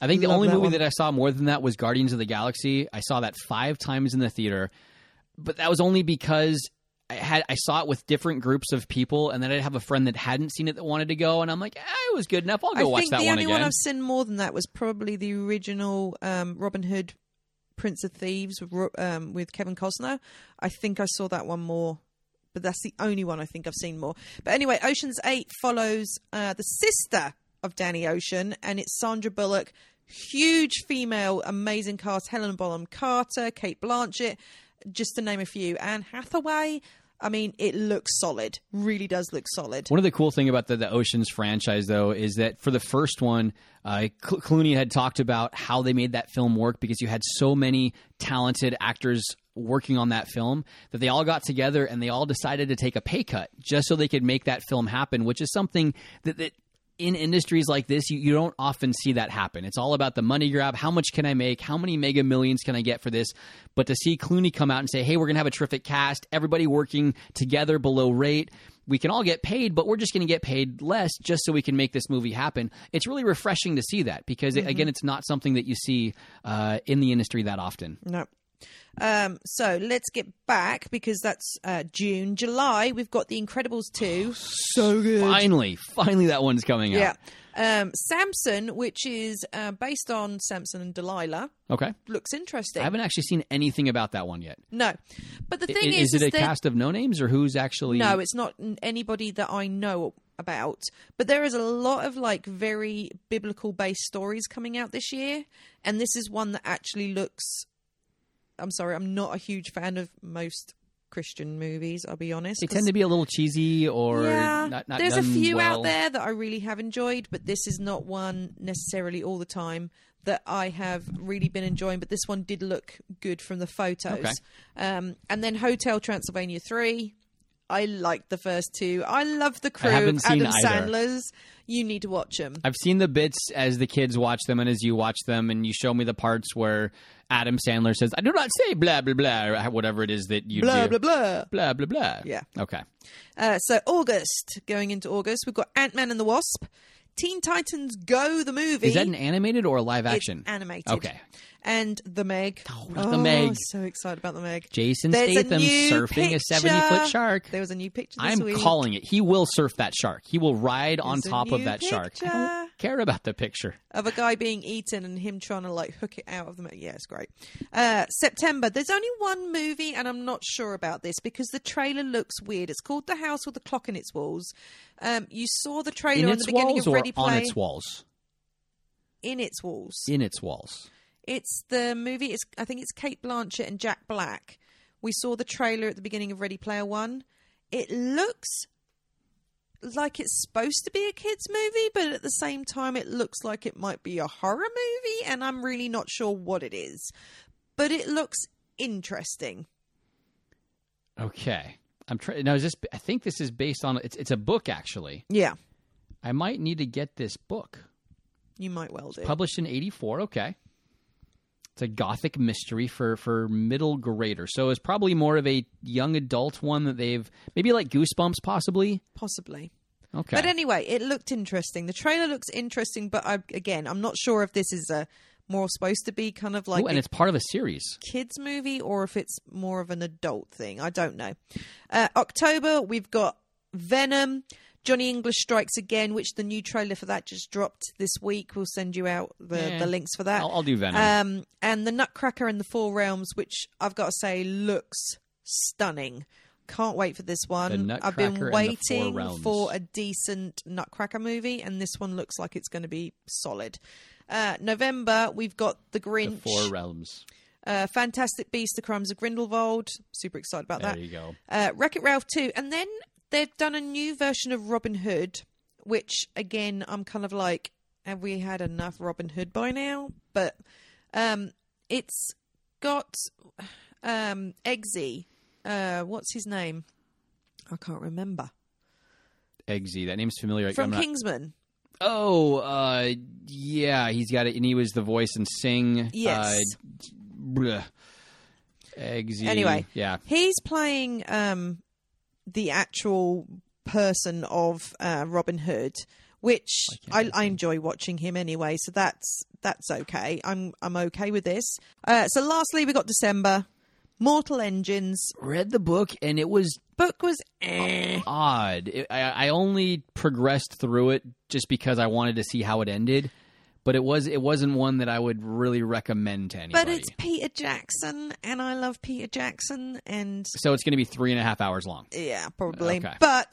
K: I think the
L: Love
K: only
L: that
K: movie
L: one.
K: that I saw more than that was Guardians of the Galaxy. I saw that five times in the theater, but that was only because I had I saw it with different groups of people, and then I'd have a friend that hadn't seen it that wanted to go, and I'm like, eh, it was good enough. I'll go
L: I
K: watch
L: think
K: that
L: the
K: one
L: only
K: again.
L: one I've seen more than that was probably the original um, Robin Hood, Prince of Thieves with, Ro- um, with Kevin Costner. I think I saw that one more, but that's the only one I think I've seen more. But anyway, Ocean's Eight follows uh, the sister of Danny Ocean, and it's Sandra Bullock. Huge female, amazing cast: Helen Bonham Carter, Cate Blanchett, just to name a few. Anne Hathaway. I mean, it looks solid. Really does look solid.
K: One of the cool thing about the, the Oceans franchise, though, is that for the first one, uh, Cl- Clooney had talked about how they made that film work because you had so many talented actors working on that film that they all got together and they all decided to take a pay cut just so they could make that film happen, which is something that. that in industries like this, you, you don't often see that happen. It's all about the money grab. How much can I make? How many mega millions can I get for this? But to see Clooney come out and say, hey, we're going to have a terrific cast, everybody working together below rate, we can all get paid, but we're just going to get paid less just so we can make this movie happen. It's really refreshing to see that because, again, it's not something that you see uh, in the industry that often.
L: No. Um, so let's get back because that's uh, June. July, we've got The Incredibles 2. so good.
K: Finally, finally, that one's coming
L: Yeah.
K: out.
L: Um, Samson, which is uh, based on Samson and Delilah,
K: Okay.
L: looks interesting.
K: I haven't actually seen anything about that one yet.
L: No. But the
K: I-
L: thing
K: is,
L: is,
K: it a cast of no names or who's actually?
L: No, it's not anybody that I know about. But there is a lot of like very biblical based stories coming out this year, and this is one that actually looks. I'm sorry, I'm not a huge fan of most Christian movies. I'll be honest.
K: They tend to be a little cheesy or
L: yeah,
K: not, not
L: there's a few
K: well.
L: out there that I really have enjoyed, but this is not one necessarily all the time that I have really been enjoying. But this one did look good from the photos.
K: Okay.
L: Um, and then Hotel Transylvania three. I liked the first two. I love the crew.
K: haven't seen
L: Adam
K: either.
L: Sandler's. You need to watch them.
K: I've seen the bits as the kids watch them and as you watch them, and you show me the parts where Adam Sandler says, "I do not say blah blah blah," whatever it is that you
L: Blah
K: do.
L: blah blah.
K: blah blah blah.
L: Yeah.
K: Okay.
L: Uh, so August, going into August, we've got Ant Man and the Wasp, Teen Titans Go the movie.
K: Is that an animated or a live
L: It's
K: action?
L: animated.
K: Okay.
L: And The Meg.
K: Oh, not The Meg.
L: So excited about The Meg.
K: Jason
L: There's
K: Statham
L: new
K: surfing a 70 foot shark.
L: There was a new picture this
K: I'm
L: week.
K: calling it. He will surf that shark. He will ride on
L: There's a
K: top of that shark. I don't care about the picture.
L: of a guy being eaten and him trying to like hook it out of the. Yeah, it's great. Uh, September. There's only one movie, and I'm not sure about this because the trailer looks weird. It's called The House with the Clock in Its Walls. Um, you saw the trailer
K: In
L: the beginning of Ready
K: on
L: Play.
K: its walls?
L: In its walls.
K: In its walls.
L: It's the movie. It's I think it's Cate Blanchett and Jack Black. We saw the trailer at the beginning of Ready Player One. It looks like it's supposed to be a kids movie, but at the same time, it looks like it might be a horror movie, and I'm really not sure what it is. But it looks interesting.
K: Okay. I'm trying. Now, is this? I think this is based on. It's it's a book actually.
L: Yeah,
K: I might need to get this book.
L: you might well do.
K: Published in '84. Okay. It's a gothic mystery for for middle graders. So it's probably more of a young adult one that they've maybe like Goosebumps, possibly.
L: Possibly.
K: Okay.
L: But anyway, it looked interesting. The trailer looks interesting, but I, again, I'm not sure if this is a more supposed to be kind of like
K: Ooh, and
L: a
K: it's part of a series.
L: kids movie or if it's more of an adult thing. I don't know. Uh, October, we've got Venom. Johnny English Strikes Again, which the new trailer for that just dropped this week. We'll send you out the,
K: Yeah.
L: the links for that.
K: I'll, I'll do Venom.
L: Um, and the Nutcracker and the Four Realms, which I've got to say looks stunning. Can't wait for this one.
K: The
L: I've been
K: Nutcracker and the Four
L: waiting for a decent Nutcracker movie, and this one looks like it's going to be solid. Uh, November, we've got The
K: the
L: Grinch,
K: Four Realms.
L: uh, Fantastic Beasts: The Crimes of Grindelwald. Super excited about
K: There
L: that.
K: There you go.
L: Uh, Wreck It Ralph 2. And then they've done a new version of Robin Hood, which, again, I'm kind of like, have we had enough Robin Hood by now? But um, it's got um, Eggsy. Uh, what's his name? I can't remember.
K: Eggsy. That name's familiar.
L: From
K: not-
L: Kingsman.
K: Oh, uh, yeah, he's got it, and he was the voice in Sing.
L: Yes.
K: Uh. Eggsy.
L: Anyway,
K: yeah.
L: He's playing um, the actual person of uh, Robin Hood, which I, I enjoy watching him anyway. So that's that's okay. I'm I'm okay with this. Uh, so lastly, we got December. Mortal Engines
K: Read the book, and it was
L: book was eh.
K: odd. It, I, I only progressed through it just because I wanted to see how it ended, but it was it wasn't one that I would really recommend to anybody.
L: but it's Peter Jackson, and I love Peter Jackson, and
K: so it's going to be three and a half hours long.
L: Yeah, probably.
K: Okay.
L: But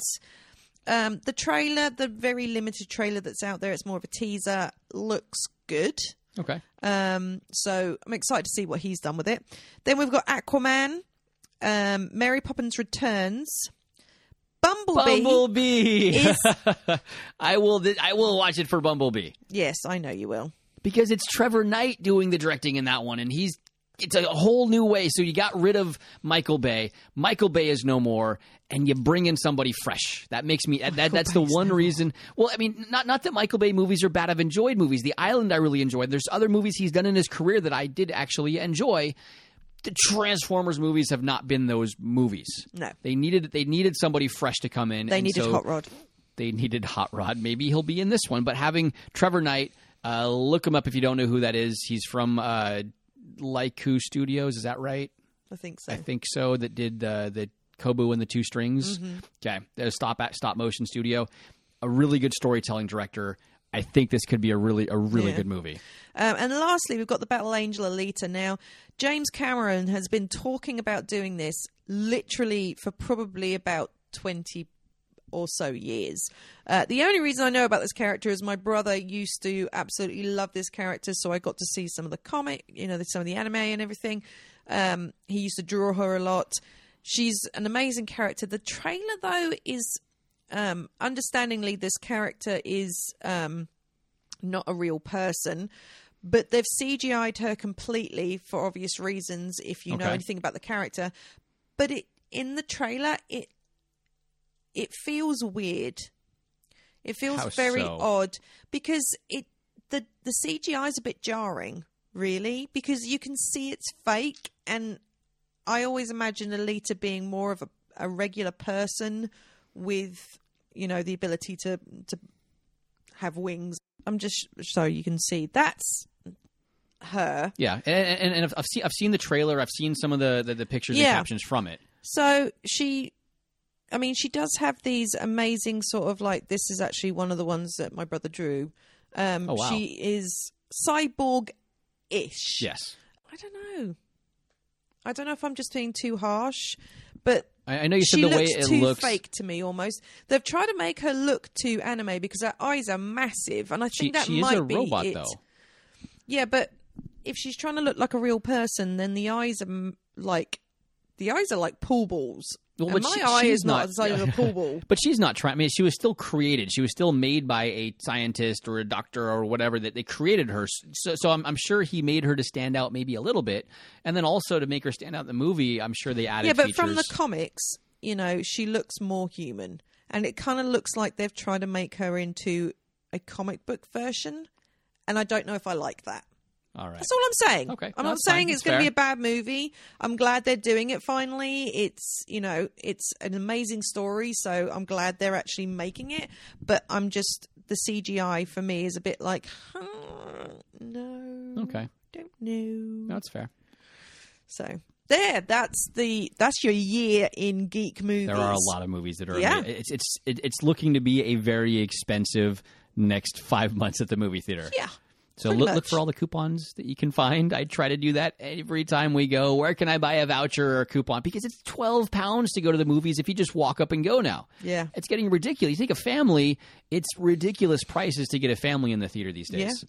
L: um, the trailer, the very limited trailer that's out there, it's more of a teaser, looks good.
K: Okay.
L: Um, so I'm excited to see what he's done with it. Then we've got Aquaman, um, Mary Poppins Returns, Bumblebee.
K: Bumblebee.
L: is-
K: I will. I will watch it for Bumblebee.
L: Yes, I know you will.
K: because it's Trevor Knight doing the directing in that one, and he's it's a whole new way. So you got rid of Michael Bay. Michael Bay is no more, and you bring in somebody fresh. That makes me. That, that's the one
L: no
K: reason. Well, I mean, not not that Michael Bay movies are bad. I've enjoyed movies. The Island I really enjoyed. There's other movies he's done in his career that I did actually enjoy. The Transformers movies have not been those movies.
L: No.
K: They needed they needed somebody fresh to come in.
L: They needed
K: so-
L: Hot Rod.
K: they needed Hot Rod. Maybe he'll be in this one. But having Trevor Knight, uh, look him up if you don't know who that is. He's from uh, Laika Studios. Is that right?
L: I think so.
K: I think so. That did uh, the Kubo and the Two Strings.
L: Mm-hmm.
K: Okay, a stop at stop motion studio. A really good storytelling director. I think this could be a really a really
L: Yeah.
K: good movie.
L: Um, and lastly, we've got the Battle Angel Alita. Now, James Cameron has been talking about doing this literally for probably about 20 or so years. Uh, the only reason I know about this character is my brother used to absolutely love this character, so I got to see some of the comic, you know, some of the anime and everything. Um, he used to draw her a lot. She's an amazing character. The trailer, though, is um, understandingly this character is um, not a real person, but they've CGI'd her completely for obvious reasons. If you know
K: Okay.
L: anything about the character, but it in the trailer it it feels weird. It feels
K: How
L: very
K: so?
L: odd because it the the CGI is a bit jarring, really, because you can see it's fake, and I always imagine Alita being more of a, a regular person with you know the ability to to have wings. I'm just so you can see that's her.
K: Yeah, and, and, and I've seen I've seen the trailer. I've seen some of the the, the pictures
L: Yeah.
K: and captions from it.
L: So she, I mean, she does have these amazing sort of like this is actually one of the ones that my brother drew. Um,
K: Oh, wow.
L: She is cyborg ish.
K: Yes,
L: I don't know. I don't know if I'm just being too harsh, but
K: I, I know you said
L: she
K: the way
L: looks
K: it
L: too
K: looks.
L: fake to me almost. They've tried to make her look too anime because her eyes are massive, and I
K: She,
L: think that
K: she
L: might
K: a
L: be
K: robot
L: it.
K: though.
L: Yeah, but if she's trying to look like a real person, then the eyes are like the eyes are like pool balls.
K: Well,
L: and
K: but
L: my
K: she-
L: eye is not, the size of a pool ball.
K: But she's not trying. I mean, she was still created. She was still made by a scientist or a doctor or whatever that they created her. So, so I'm, I'm sure he made her to stand out maybe a little bit, and then also to make her stand out in the movie. I'm sure they added.
L: yeah, but
K: features.
L: from the comics, you know, she looks more human, and it kind of looks like they've tried to make her into a comic book version, and I don't know if I like that.
K: All right.
L: That's all I'm saying.
K: Okay,
L: I'm
K: no,
L: not
K: that's fine.
L: saying it's going to be a bad movie. I'm glad they're doing it finally. It's you know it's an amazing story, so I'm glad they're actually making it. But I'm just the CGI for me is a bit like, huh, no,
K: Okay,
L: don't know.
K: that's fair.
L: So there, that's the that's your year in geek movies.
K: There are a lot of movies that are.
L: Yeah.
K: It's it's it's looking to be a very expensive next five months at the movie theater.
L: Yeah.
K: So look, look for all the coupons that you can find. I try to do that every time we go. Where can I buy a voucher or a coupon? Because it's twelve pounds to go to the movies if you just walk up and go now.
L: Yeah.
K: It's getting ridiculous. You think a family, it's ridiculous prices to get a family in the theater these days.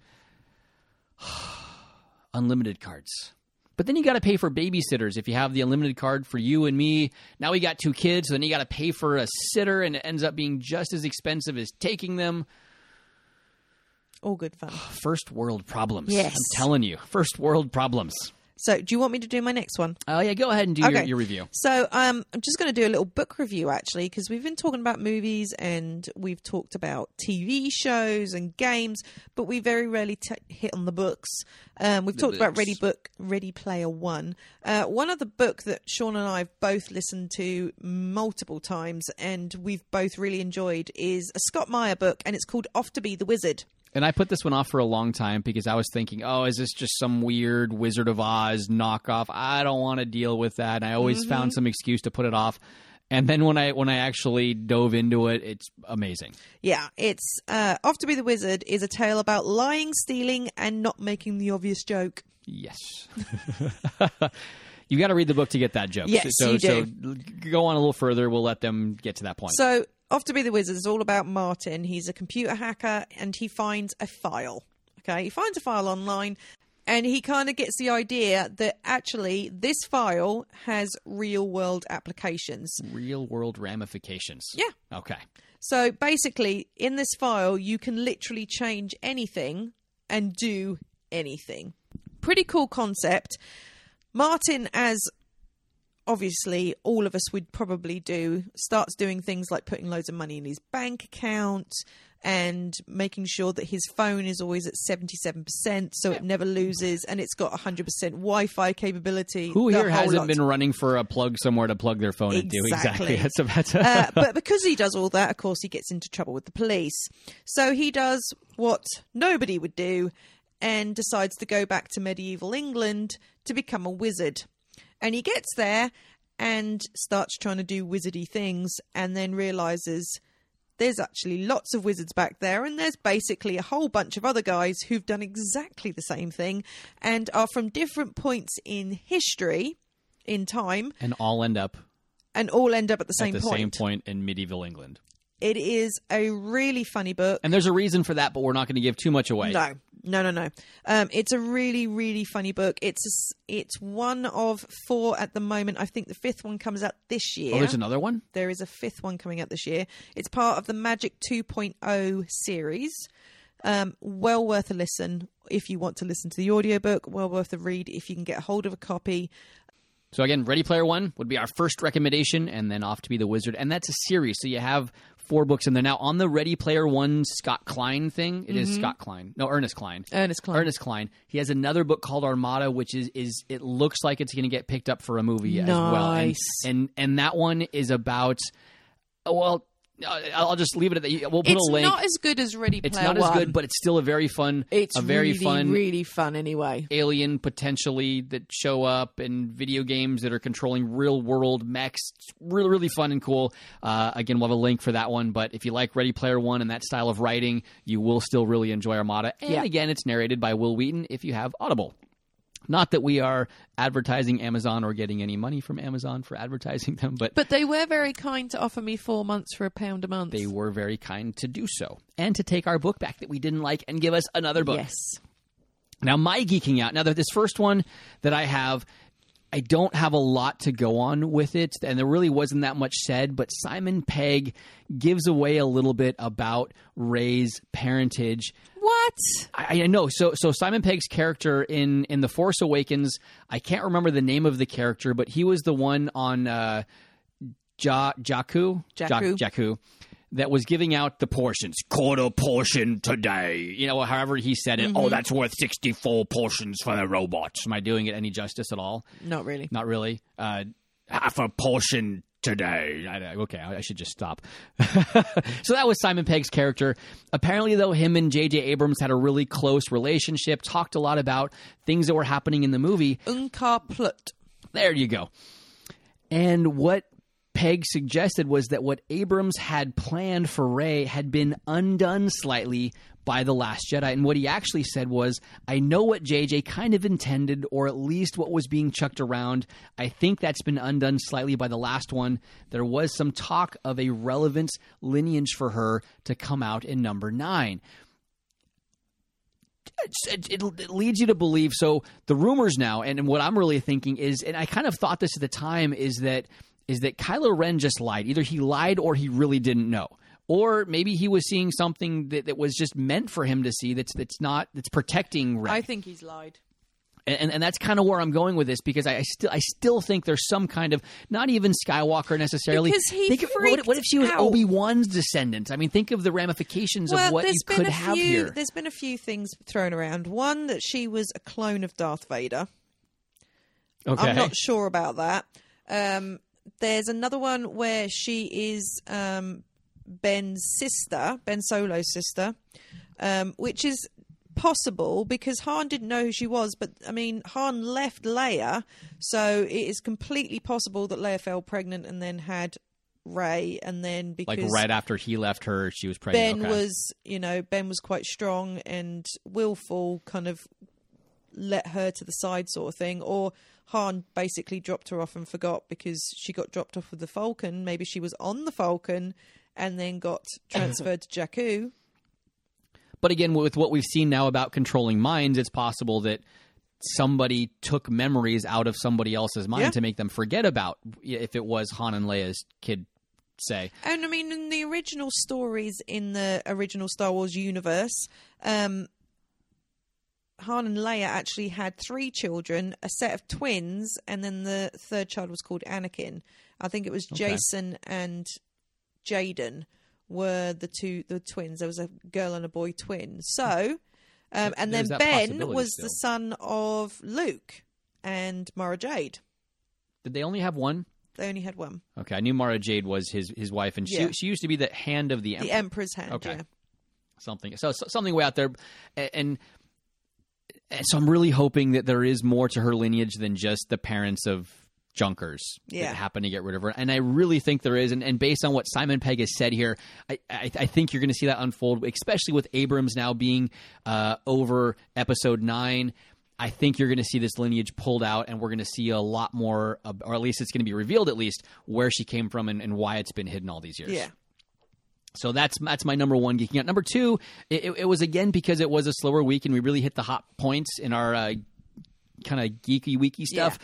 K: Unlimited cards. But then you got to pay for babysitters if you have the unlimited card for you and me. Now we got two kids, so then you got to pay for a sitter, and it ends up being just as expensive as taking them.
L: All good fun.
K: First world problems.
L: Yes.
K: I'm telling you, first world problems.
L: So, do you want me to do my next one?
K: Oh yeah, go ahead and do your,
L: Okay.
K: your review.
L: So um, I'm just going to do a little book review actually because we've been talking about movies and we've talked about TV shows and games, but we very rarely t- hit on the books. Um, we've
K: The
L: talked about. Ready Book, Ready Player One. Uh, one other book that Sean and I have both listened to multiple times and we've both really enjoyed is a Scott Meyer book and it's called Off to Be the Wizard.
K: And I put this one off for a long time because I was thinking, oh, is this just some weird Wizard of Oz knockoff? I don't want to deal with that. And I always
L: Mm-hmm.
K: found some excuse to put it off. And then when I when I actually dove into it, it's amazing.
L: Yeah, it's uh, Off to Be the Wizard is a tale about lying, stealing, and not making the obvious joke.
K: Yes. you got to read the book to get that joke.
L: Yes,
K: so,
L: you
K: so
L: do.
K: go on a little further. We'll let them get to that point.
L: So, Off to Be the Wizard is all about Martin. He's a computer hacker and he finds a file. Okay, he finds a file online and he kind of gets the idea that actually this file has real world applications.
K: Real world ramifications.
L: Yeah.
K: Okay.
L: So, basically, in this file, you can literally change anything and do anything. Pretty cool concept. Martin, as obviously all of us would probably do, starts doing things like putting loads of money in his bank account and making sure that his phone is always at 77% so it never loses and it's got 100% Wi Fi capability.
K: Who here hasn't
L: lot.
K: been running for a plug somewhere to plug their phone into?
L: Exactly.
K: Exactly. That's about to.
L: uh, but because he does all that, of course, he gets into trouble with the police. So he does what nobody would do and decides to go back to medieval England to become a wizard. And he gets there and starts trying to do wizardy things and then realizes there's actually lots of wizards back there and there's basically a whole bunch of other guys who've done exactly the same thing and are from different points in history in time
K: and all end up
L: and all end up at the same
K: at the
L: point.
K: same point in medieval England.
L: It is a really funny book.
K: And there's a reason for that, but we're not going to give too much away.
L: No, no, no, no. Um, it's a really, really funny book. It's a it's one of four at the moment. I think the fifth one comes out this year.
K: Oh, there's another one?
L: There is a fifth one coming out this year. It's part of the Magic 2.0 series. Um, well worth a listen if you want to listen to the audiobook. Well worth a read if you can get a hold of a copy.
K: So again, Ready Player One would be our first recommendation, and then Off to Be the Wizard, and that's a series. So you have four books in there now. On the Ready Player One Scott Klein thing, it is
L: Mhm.
K: Scott Klein, no Ernest Cline,
L: Ernest Cline.
K: Ernest Cline. He has another book called Armada, which is is it looks like it's going to get picked up for a movie as well. And,
L: Nice.
K: and and that one is about well. Uh, I'll just leave it at that. We'll put
L: it's
K: a link.
L: It's not as good as Ready Player One.
K: it's not as good, but it's still a very fun.
L: it's
K: a very
L: really,
K: fun
L: really fun anyway.
K: alien potentially that show up in video games that are controlling real world mechs. It's really, really fun and cool. Uh, again, we'll have a link for that one. But if you like Ready Player One and that style of writing, you will still really enjoy Armada. And
L: Yeah.
K: again, it's narrated by Wil Wheaton if you have Audible. Not that we are advertising Amazon or getting any money from Amazon for advertising them, but
L: But they were very kind to offer me four months for a pound a month.
K: they were very kind to do so and to take our book back that we didn't like and give us another book.
L: Yes.
K: Now, my geeking out. Now, that this first one that I have, I don't have a lot to go on with it, and there really wasn't that much said. But Simon Pegg gives away a little bit about Rey's parentage.
L: What?
K: I, I know. So, so Simon Pegg's character in in the Force Awakens, I can't remember the name of the character, but he was the one on uh, ja, Jakku,
L: Jakku.
K: Ja- Jakku, that was giving out the portions. Quarter portion today. You know, however he said it. Oh, that's worth sixty four portions for the robots. Am I doing it any justice at all?
L: Not really.
K: Not really. Uh, half a portion today. I, okay, I, should just stop. so that was Simon Pegg's character. Apparently, though, him and J.J. Abrams had a really close relationship. Talked a lot about things that were happening in the movie.
L: Unkar Plut.
K: There you go. And what Pegg suggested was that what Abrams had planned for Rey had been undone slightly by The Last Jedi. And what he actually said was, I know what JJ kind of intended, or at least what was being chucked around. I think that's been undone slightly by the last one. There was some talk of a relevant lineage for her to come out in number nine it, it, it leads you to believe. So the rumors now, and what I'm really thinking is, and I kind of thought this at the time, is that is that Kylo Ren just lied. Either he lied or he really didn't know. Or maybe he was seeing something that, that was just meant for him to see. That's that's not that's protecting Rey.
L: I think he's lied.
K: and, and that's kind of where I'm going with this because I, I still I still think there's some kind of not even Skywalker necessarily.
L: Because he
K: think of, what, what if she was. Obi Wan's descendant? I mean, think of the ramifications
L: well,
K: of what you could
L: a
K: have
L: few,
K: here.
L: There's been a few things thrown around. One that she was a clone of Darth Vader.
K: Okay,
L: I'm not sure about that. Um, there's another one where she is um, Ben's sister, Ben Solo's sister, um, which is possible because Han didn't know who she was. But I mean, Han left Leia, so it is completely possible that Leia fell pregnant and then had Rey, and then because
K: like right after he left her, she was pregnant.
L: Ben
K: okay.
L: was, you know, Ben was quite strong and willful, kind of let her to the side sort of thing. Or Han basically dropped her off and forgot because she got dropped off with the Falcon. Maybe she was on the Falcon and then got transferred to Jakku.
K: But again, with what we've seen now about controlling minds, it's possible that somebody took memories out of somebody else's mind
L: Yeah.
K: to make them forget about if it was Han and Leia's kid. Say,
L: And I mean, in the original stories in the original Star Wars universe, um, Han and Leia actually had three children, a set of twins, and then the third child was called Anakin. I think it was
K: Okay.
L: Jacen and Jaden were the two the twins. There was a girl and a boy twin. So, um, and
K: There's
L: then Ben was
K: still.
L: the son of Luke and Mara Jade.
K: did they only have one?
L: They only had one.
K: Okay, I knew Mara Jade was his his wife, and she
L: Yeah.
K: she used to be the hand of the emperor.
L: The Emperor's hand.
K: Okay.
L: Yeah.
K: something so, so- something way out there and and so i'm really hoping that there is more to her lineage than just the parents of junkers
L: Yeah.
K: that happen to get rid of her and i really think there is and, and based on what simon pegg has said here i, I, I think you're going to see that unfold especially with abrams now being uh, over episode 9 I think you're going to see this lineage pulled out, and we're going to see a lot more, or at least it's going to be revealed, at least where she came from and, and why it's been hidden all these years.
L: Yeah.
K: So that's that's my number one geeking out. Number two, it, it was again because it was a slower week and we really hit the hot points in our uh, kind of geeky weeky stuff.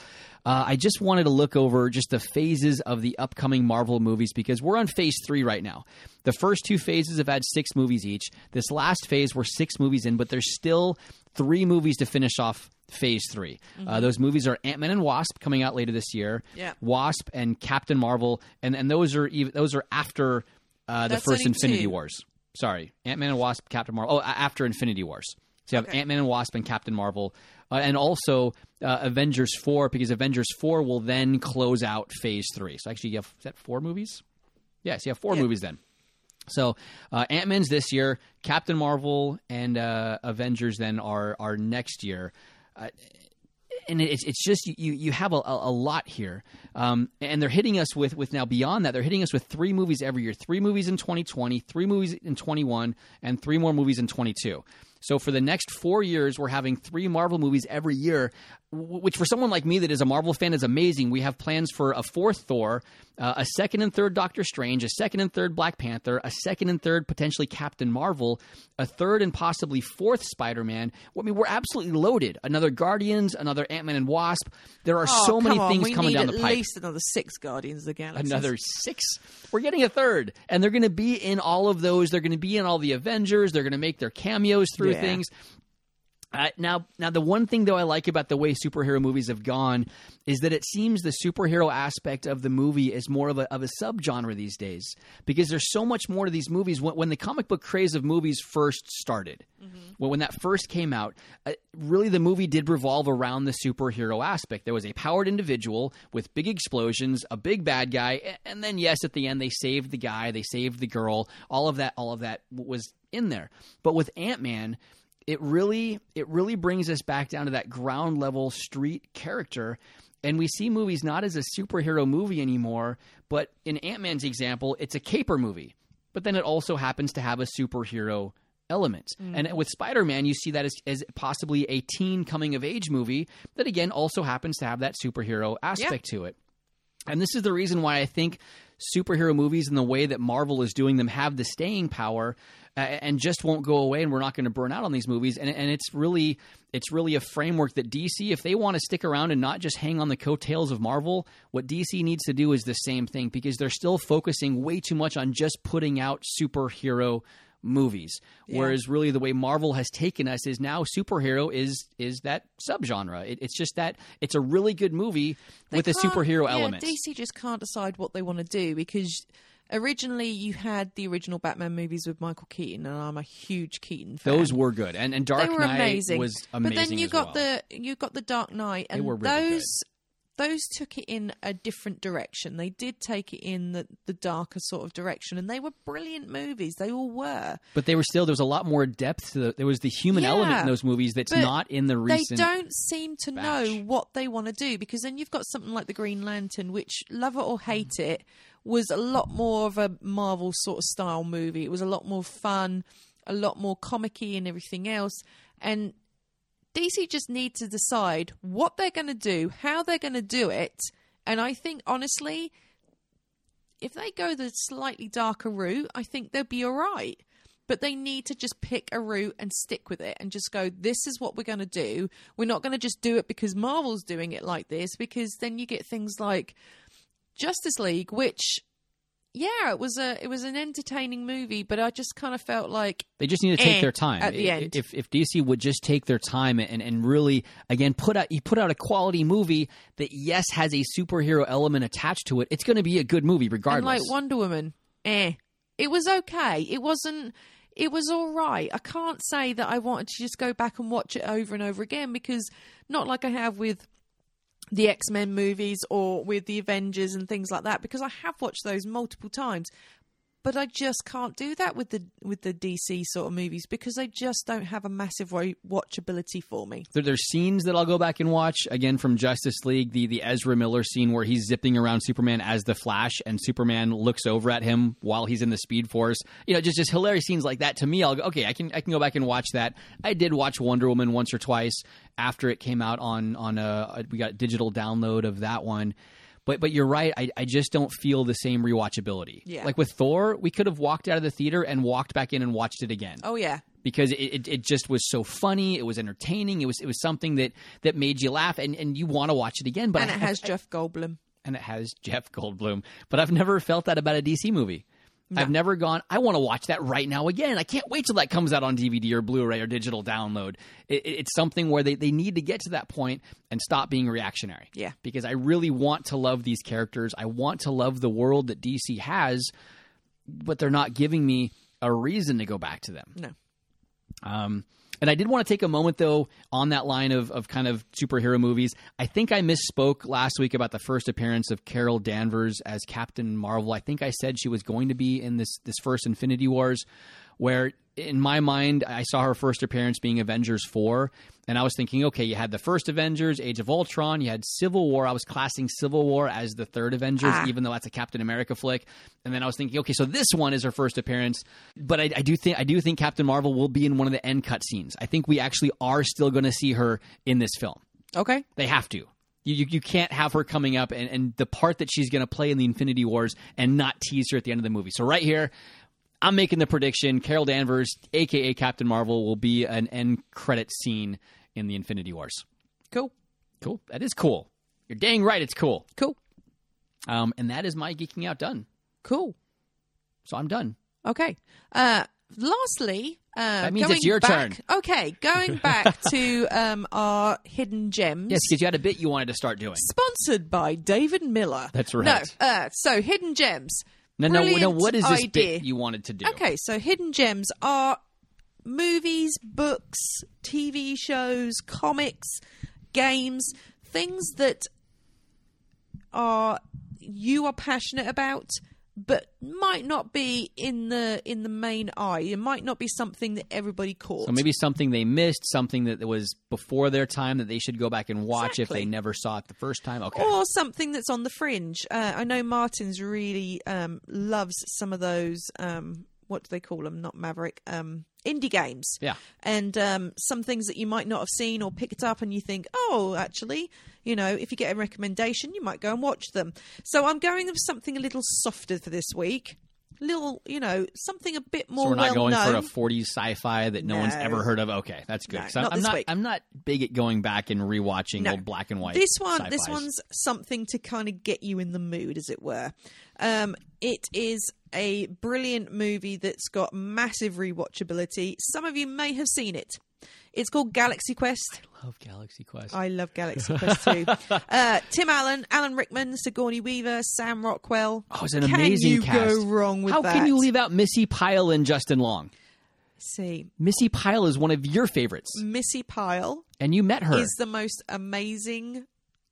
K: Uh, I just wanted to look over just the phases of the upcoming Marvel movies because we're on phase three right now. The first two phases have had six movies each. This last phase we're six movies in, but there's still three movies to finish off phase 3 Uh, those movies are Ant Man and Wasp coming out later this year.
L: Yeah.
K: Wasp and Captain Marvel, and and those are even those are after uh, the
L: That's
K: first Infinity
L: two.
K: Wars. Sorry, Ant Man and Wasp, Captain Marvel. Oh, after Infinity Wars. So you have
L: Okay.
K: Ant Man and Wasp and Captain Marvel, uh, and also uh, Avengers four because Avengers four will then close out Phase three. So actually, you have is that four movies? Yes, you have four
L: Yeah.
K: movies then. So uh, Ant Man's this year, Captain Marvel and uh, Avengers then are are next year. Uh, and it's it's just you you have a, a lot here, um, and they're hitting us with with now beyond that they're hitting us with three movies every year, three movies in 2020, three movies in 21, and three more movies in 22. So for the next four years, we're having three Marvel movies every year, which for someone like me that is a Marvel fan is amazing. We have plans for a fourth Thor, uh, a second and third Doctor Strange, a second and third Black Panther, a second and third potentially Captain Marvel, a third and possibly fourth Spider Man. I mean, we're absolutely loaded. Another Guardians, another Ant Man and Wasp. There are
L: Oh,
K: so many
L: on,
K: things
L: we
K: coming down the pipe.
L: at least another six Guardians of the Galaxy.
K: Another six. We're getting a third, and they're going to be in all of those. They're going to be in all the Avengers. They're going to make their cameos through
L: Yeah.
K: things. Uh, now, now the one thing though I like about the way superhero movies have gone is that it seems the superhero aspect of the movie is more of a of a subgenre these days because there's so much more to these movies. When, when the comic book craze of movies first started, well, when that first came out, uh, really the movie did revolve around the superhero aspect. There was a powered individual with big explosions, a big bad guy, and then yes, at the end they saved the guy, they saved the girl. All of that, all of that was in there. But with Ant Man it really it really brings us back down to that ground level street character. And we see movies not as a superhero movie anymore but in ant-man's example it's a caper movie. But then it also happens to have a superhero element. Mm. And with spider-man you see that as, as possibly a teen coming of age movie that again also happens to have that superhero aspect to it and this is the reason why I think superhero movies and the way that Marvel is doing them have the staying power uh, and just won't go away and we're not going to burn out on these movies. And, and it's really it's really a framework that DC if they want to stick around and not just hang on the coattails of Marvel what DC needs to do is the same thing because they're still focusing way too much on just putting out superhero movies whereas really the way marvel has taken us is now superhero is is that subgenre it, it's just that it's a really good movie
L: They
K: with a superhero
L: yeah,
K: element
L: DC just can't decide what they want to do because originally you had the original Batman movies with Michael Keaton, and I'm a huge Keaton fan.
K: Those were good, and and Dark Knight
L: amazing.
K: was amazing.
L: But then you got
K: well.
L: the you got the Dark Knight, and
K: really
L: those those took it in a different direction. They did take it in the the darker sort of direction, and they were brilliant movies. They all were.
K: but they were still there was a lot more depth to the, there was the human element in those movies that's not in the recent.
L: They don't seem to know what they want to do because then you've got something like the Green Lantern, which love it or hate mm. it, was a lot more of a Marvel sort of style movie. It was a lot more fun, a lot more comicky and everything else. And DC just need to decide what they're going to do, how they're going to do it. And I think honestly, if they go the slightly darker route, I think they'll be all right. But they need to just pick a route and stick with it and just go, this is what we're going to do. We're not going to just do it because Marvel's doing it like this, because then you get things like Justice League, which, yeah, it was a it was an entertaining movie, but I just kind of felt like
K: They just need to take
L: eh,
K: their time.
L: at the
K: I-
L: end.
K: If if DC would just take their time and, and really again put out you put out a quality movie that yes has a superhero element attached to it, it's going to be a good movie
L: And
K: regardless.
L: like Wonder Woman, eh. It was okay. It wasn't. It was all right. I can't say that I wanted to just go back and watch it over and over again because not like I have with the X Men movies or with the Avengers and things like that because I have watched those multiple times. But I just can't do that with the with the DC sort of movies because they just don't have a massive wa- watchability for me.
K: There, there's scenes that I'll go back and watch again from Justice League, the the Ezra Miller scene where he's zipping around Superman as the Flash, and Superman looks over at him while he's in the Speed Force. You know, just just hilarious scenes like that. To me, I'll go, okay, I can I can go back and watch that. I did watch Wonder Woman once or twice after it came out on on a we got digital download of that one. But but you're right. I, I just don't feel the same rewatchability.
L: Yeah.
K: Like with Thor, we could have walked out of the theater and walked back in and watched it again
L: Oh yeah,
K: because it, it, it just was so funny. It was entertaining. It was it was something that that made you laugh and, and you want to watch it again. But
L: and
K: I-
L: it has Jeff Goldblum.
K: and it has Jeff Goldblum. But I've never felt that about a DC movie. I've never gone. I want to watch that right now again. I can't wait till that comes out on DVD or Blu-ray or digital download. It, it- it's something where they, they need to get to that point and stop being reactionary.
L: Yeah.
K: because I really want to love these characters. I want to love the world that DC has, but they're not giving me a reason to go back to them.
L: No.
K: Um, and I did want to take a moment, though, on that line of, of kind of superhero movies. I think I misspoke last week about the first appearance of Carol Danvers as Captain Marvel. I think I said she was going to be in this this first Infinity Wars, where in my mind I saw her first appearance being Avengers four, and I was thinking, okay, you had the first Avengers, Age of Ultron, you had Civil War. I was classing Civil War as the third Avengers,
L: Ah.
K: even though that's a Captain America flick. And then I was thinking, okay, so this one is her first appearance, but I, I do think I do think Captain Marvel will be in one of the end cut scenes. I think we actually are still going to see her in this film.
L: Okay.
K: They have to. You, you, you can't have her coming up and, and the part that she's going to play in the Infinity Wars and not tease her at the end of the movie. So right here, I'm making the prediction: Carol Danvers, aka Captain Marvel, will be an end credit scene in the Infinity Wars.
L: Cool.
K: Cool. That is cool. You're dang right. It's cool.
L: Cool.
K: Um, and that is my geeking out done.
L: Cool.
K: So I'm done.
L: Okay. Uh, lastly, uh,
K: That means
L: going
K: it's your
L: back-
K: turn.
L: Okay, going back to um, our hidden gems.
K: Yes, because you had a bit you wanted to start doing.
L: Sponsored by David Miller.
K: That's right.
L: No, uh, so hidden gems.
K: No, no, no. What is this
L: idea.
K: bit you wanted to do?
L: Okay, so hidden gems are movies, books, TV shows, comics, games, things that are you are passionate about but might not be in the in the main eye. It might not be something that everybody caught.
K: So maybe something they missed, something that was before their time that they should go back and watch if they never saw it the first time. Okay.
L: or something that's on the fringe. Uh, I know Martin's really um, loves some of those. Um, what do they call them? Not Maverick. Um, indie games.
K: Yeah.
L: And um, some things that you might not have seen or picked up, and you think, oh, actually, you know, if you get a recommendation, you might go and watch them. So I'm going with something a little softer for this week. Little, you know, something a bit more
K: so we're not
L: well
K: going for a 40s sci-fi that no, one's ever heard of. Okay, that's good.
L: No,
K: I'm,
L: not
K: I'm
L: this
K: not. I'm not big at going back and rewatching
L: No.
K: old black and white.
L: This one, this
K: sci-fis.
L: one's something to kind of get you in the mood, as it were. Um, it is a brilliant movie that's got massive rewatchability. Some of you may have seen it. It's called Galaxy Quest.
K: Love Galaxy Quest.
L: I love Galaxy Quest too. Uh, Tim Allen, Alan Rickman, Sigourney Weaver, Sam Rockwell.
K: Oh, it's an.
L: Can
K: amazing
L: you
K: cast.
L: go wrong with that?
K: How
L: that?
K: can you leave out Missi Pyle and Justin Long?
L: See,
K: Missi Pyle is one of your favorites,
L: Missi Pyle
K: and you met her.
L: is the most amazing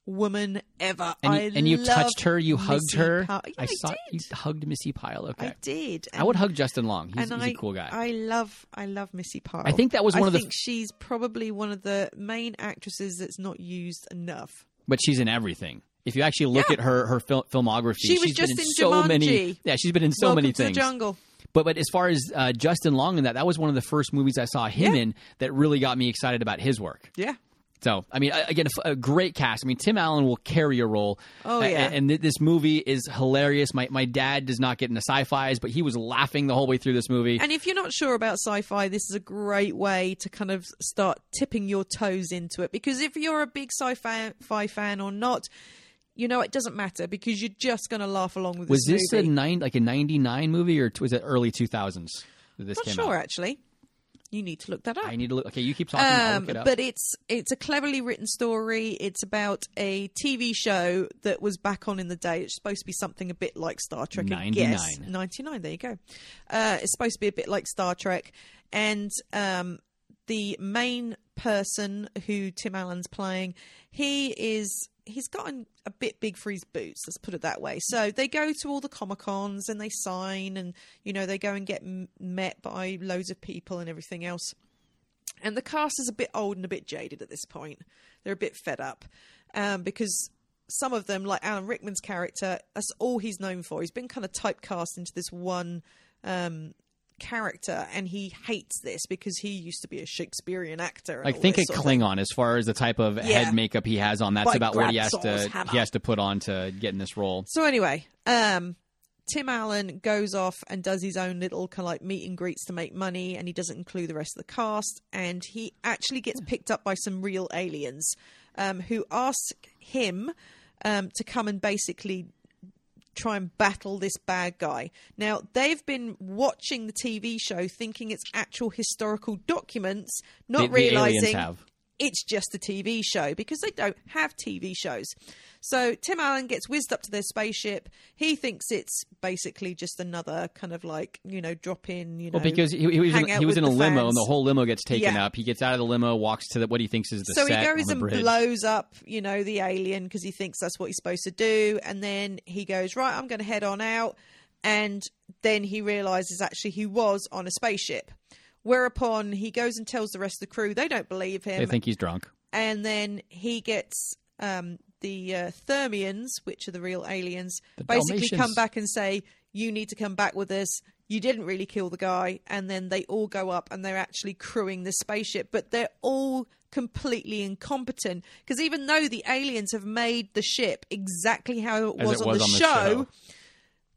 L: woman ever.
K: and you,
L: I
K: and you touched her. You hugged
L: Missi
K: her.
L: Pyle. Yeah,
K: I
L: I
K: saw
L: did.
K: you hugged Missi Pyle. Okay,
L: I did.
K: I would hug Justin Long. He's,
L: and
K: he's
L: I,
K: a cool guy.
L: I love, I love Missi Pyle.
K: I think that was one
L: I
K: of the- I
L: think she's probably one of the main actresses that's not used enough.
K: but she's in everything. If you actually look
L: Yeah.
K: at her her fil- filmography,
L: She was
K: she's
L: just
K: been in,
L: in
K: so many. Yeah, she's been in so
L: Welcome
K: many things.
L: the jungle.
K: But but as far as uh, Justin Long and that, that was one of the first movies I saw him
L: Yeah.
K: in that really got me excited about his work.
L: Yeah.
K: So I mean, again, a great cast. I mean, Tim Allen will carry a role.
L: Oh, yeah.
K: and this movie is hilarious. My my dad does not get into sci-fi's, but he was laughing the whole way through this movie.
L: And if you're not sure about sci-fi, this is a great way to kind of start tipping your toes into it. Because if you're a big sci-fi fan or not, you know it doesn't matter because you're just going to laugh along with
K: was
L: this
K: this
L: movie.
K: a nine like a ninety nine movie or was it early two thousands? This
L: Not
K: came
L: sure
K: out?
L: actually. You need to look that up.
K: I need to look. Okay, you keep talking.
L: Um,
K: look it up.
L: but it's it's a cleverly written story. It's about a TV show that was back on in the day. It's supposed to be something a bit like Star Trek. I guess.
K: 99.
L: 99. There you go. Uh, it's supposed to be a bit like Star Trek, and um, the main person who Tim Allen's playing, he is he's gotten a bit big for his boots. Let's put it that way. So they go to all the comic cons and they sign, and you know they go and get met by loads of people and everything else. And the cast is a bit old and a bit jaded at this point. They're a bit fed up um, because some of them, like Alan Rickman's character, that's all he's known for. He's been kind of typecast into this one um, character, and he hates this because he used to be a Shakespearean actor.
K: like think a
L: of.
K: Klingon as far as the type of
L: Yeah.
K: head makeup he has on. That's about what he has to
L: hammer.
K: he has to put on to get in this role.
L: So anyway, um, Tim Allen goes off and does his own little kind of like meet and greets to make money, and he doesn't include the rest of the cast. And he actually gets picked up by some real aliens um, who ask him um, to come and basically try and battle this bad guy. Now, they've been watching the TV show thinking it's actual historical documents, not
K: The- the
L: realizing
K: have.
L: It's just a TV show because they don't have TV shows. So Tim Allen gets whizzed up to their spaceship. He thinks it's basically just another kind of like you know drop in. You know,
K: Well, because he, he was in, he was in a limo,
L: fans.
K: and the whole limo gets taken
L: Yeah.
K: up. He gets out of the limo, walks to the, what he thinks is the
L: so he goes and
K: bridge.
L: blows up, you know, the alien because he thinks that's what he's supposed to do, and then he goes right. I'm going to head on out, and then he realizes actually he was on a spaceship. Whereupon he goes and tells the rest of the crew. They don't believe him.
K: They think he's drunk.
L: and then he gets um, the uh, Thermians, which are the real aliens,
K: The
L: basically
K: Dalmatians.
L: come back and say, "You need to come back with us. You didn't really kill the guy." And then they all go up and they're actually crewing the spaceship, but they're all completely incompetent because even though the aliens have made the ship exactly how it was,
K: it
L: on,
K: was
L: the
K: on the
L: show,
K: show.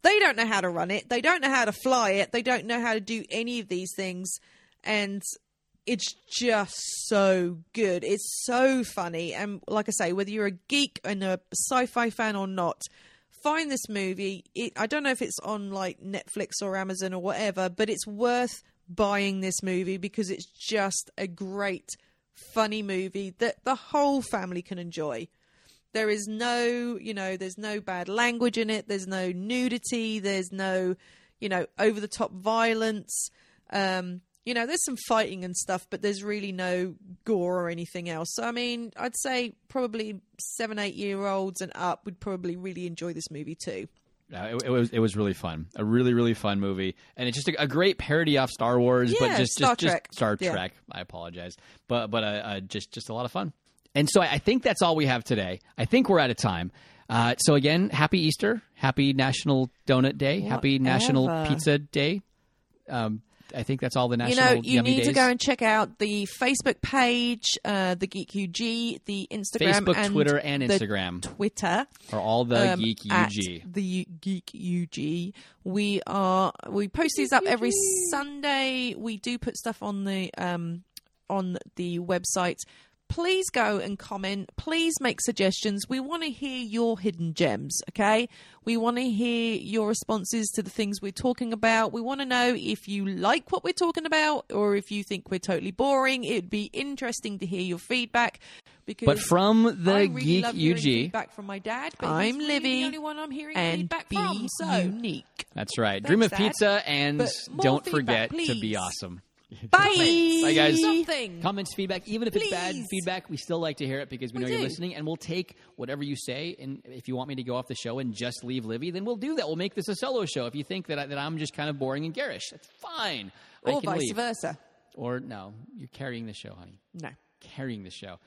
L: They don't know how to run it. They don't know how to fly it. They don't know how to do any of these things. And it's just so good. It's so funny. And like I say, whether you're a geek and a sci fi fan or not, find this movie. It, I don't know if it's on like Netflix or Amazon or whatever, but it's worth buying this movie because it's just a great, funny movie that the whole family can enjoy. There is no, you know, there's no bad language in it. There's no nudity. There's no, you know, over the top violence. Um, you know, there's some fighting and stuff, but there's really no gore or anything else. So, I mean, I'd say probably seven, eight year olds and up would probably really enjoy this movie too.
K: Yeah, it, it was it was really fun. A really really fun movie, and it's just a, a great parody off Star Wars, but just
L: Star
K: just,
L: Trek.
K: just Star
L: Yeah.
K: Trek. I apologize, but but uh, uh, just just a lot of fun. And so I, I think that's all we have today. I think we're out of time. Uh, so again, happy Easter, happy National Donut Day, happy National. Pizza Day. Um, I think that's all the national.
L: you know, you need to go and check out the Facebook page, uh, the Geek UG, the Instagram,
K: Facebook,
L: and
K: Twitter, and Instagram
L: Twitter.
K: are all the
L: um,
K: Geek UG.
L: The Geek UG. We are we post these up every Sunday. We do put stuff on the um on the website. Please go and comment. Please make suggestions. We want to hear your hidden gems, okay? We want to hear your responses to the things we're talking about. We want to know if you like what we're talking about or if you think we're totally boring. It'd be interesting to hear your feedback because
K: But from the
L: I really
K: Geek
L: love hearing
K: UG,
L: feedback from my dad. But
C: I'm
L: he's really
C: Livy,
L: the only one I'm hearing
C: and
L: feedback
C: be
L: from. So
C: unique.
K: that's right.
L: Thanks,
K: Dream of
L: Dad.
K: pizza, and don't
L: feedback,
K: forget to be awesome.
L: bye,
K: Bye, guys.
L: Something.
K: Comments, feedback, even if it's bad
L: Please.
K: feedback, we still like to hear it because we,
L: We
K: know you're listening, and we'll take whatever you say. And if you want me to go off the show and just leave Livy, then we'll do that. We'll make this a solo show. If you think that I, that I'm just kind of boring and garish, that's fine. I
L: or
K: can
L: vice
K: leave.
L: versa.
K: Or no, you're carrying the show, honey.
L: No.
K: Carrying the show.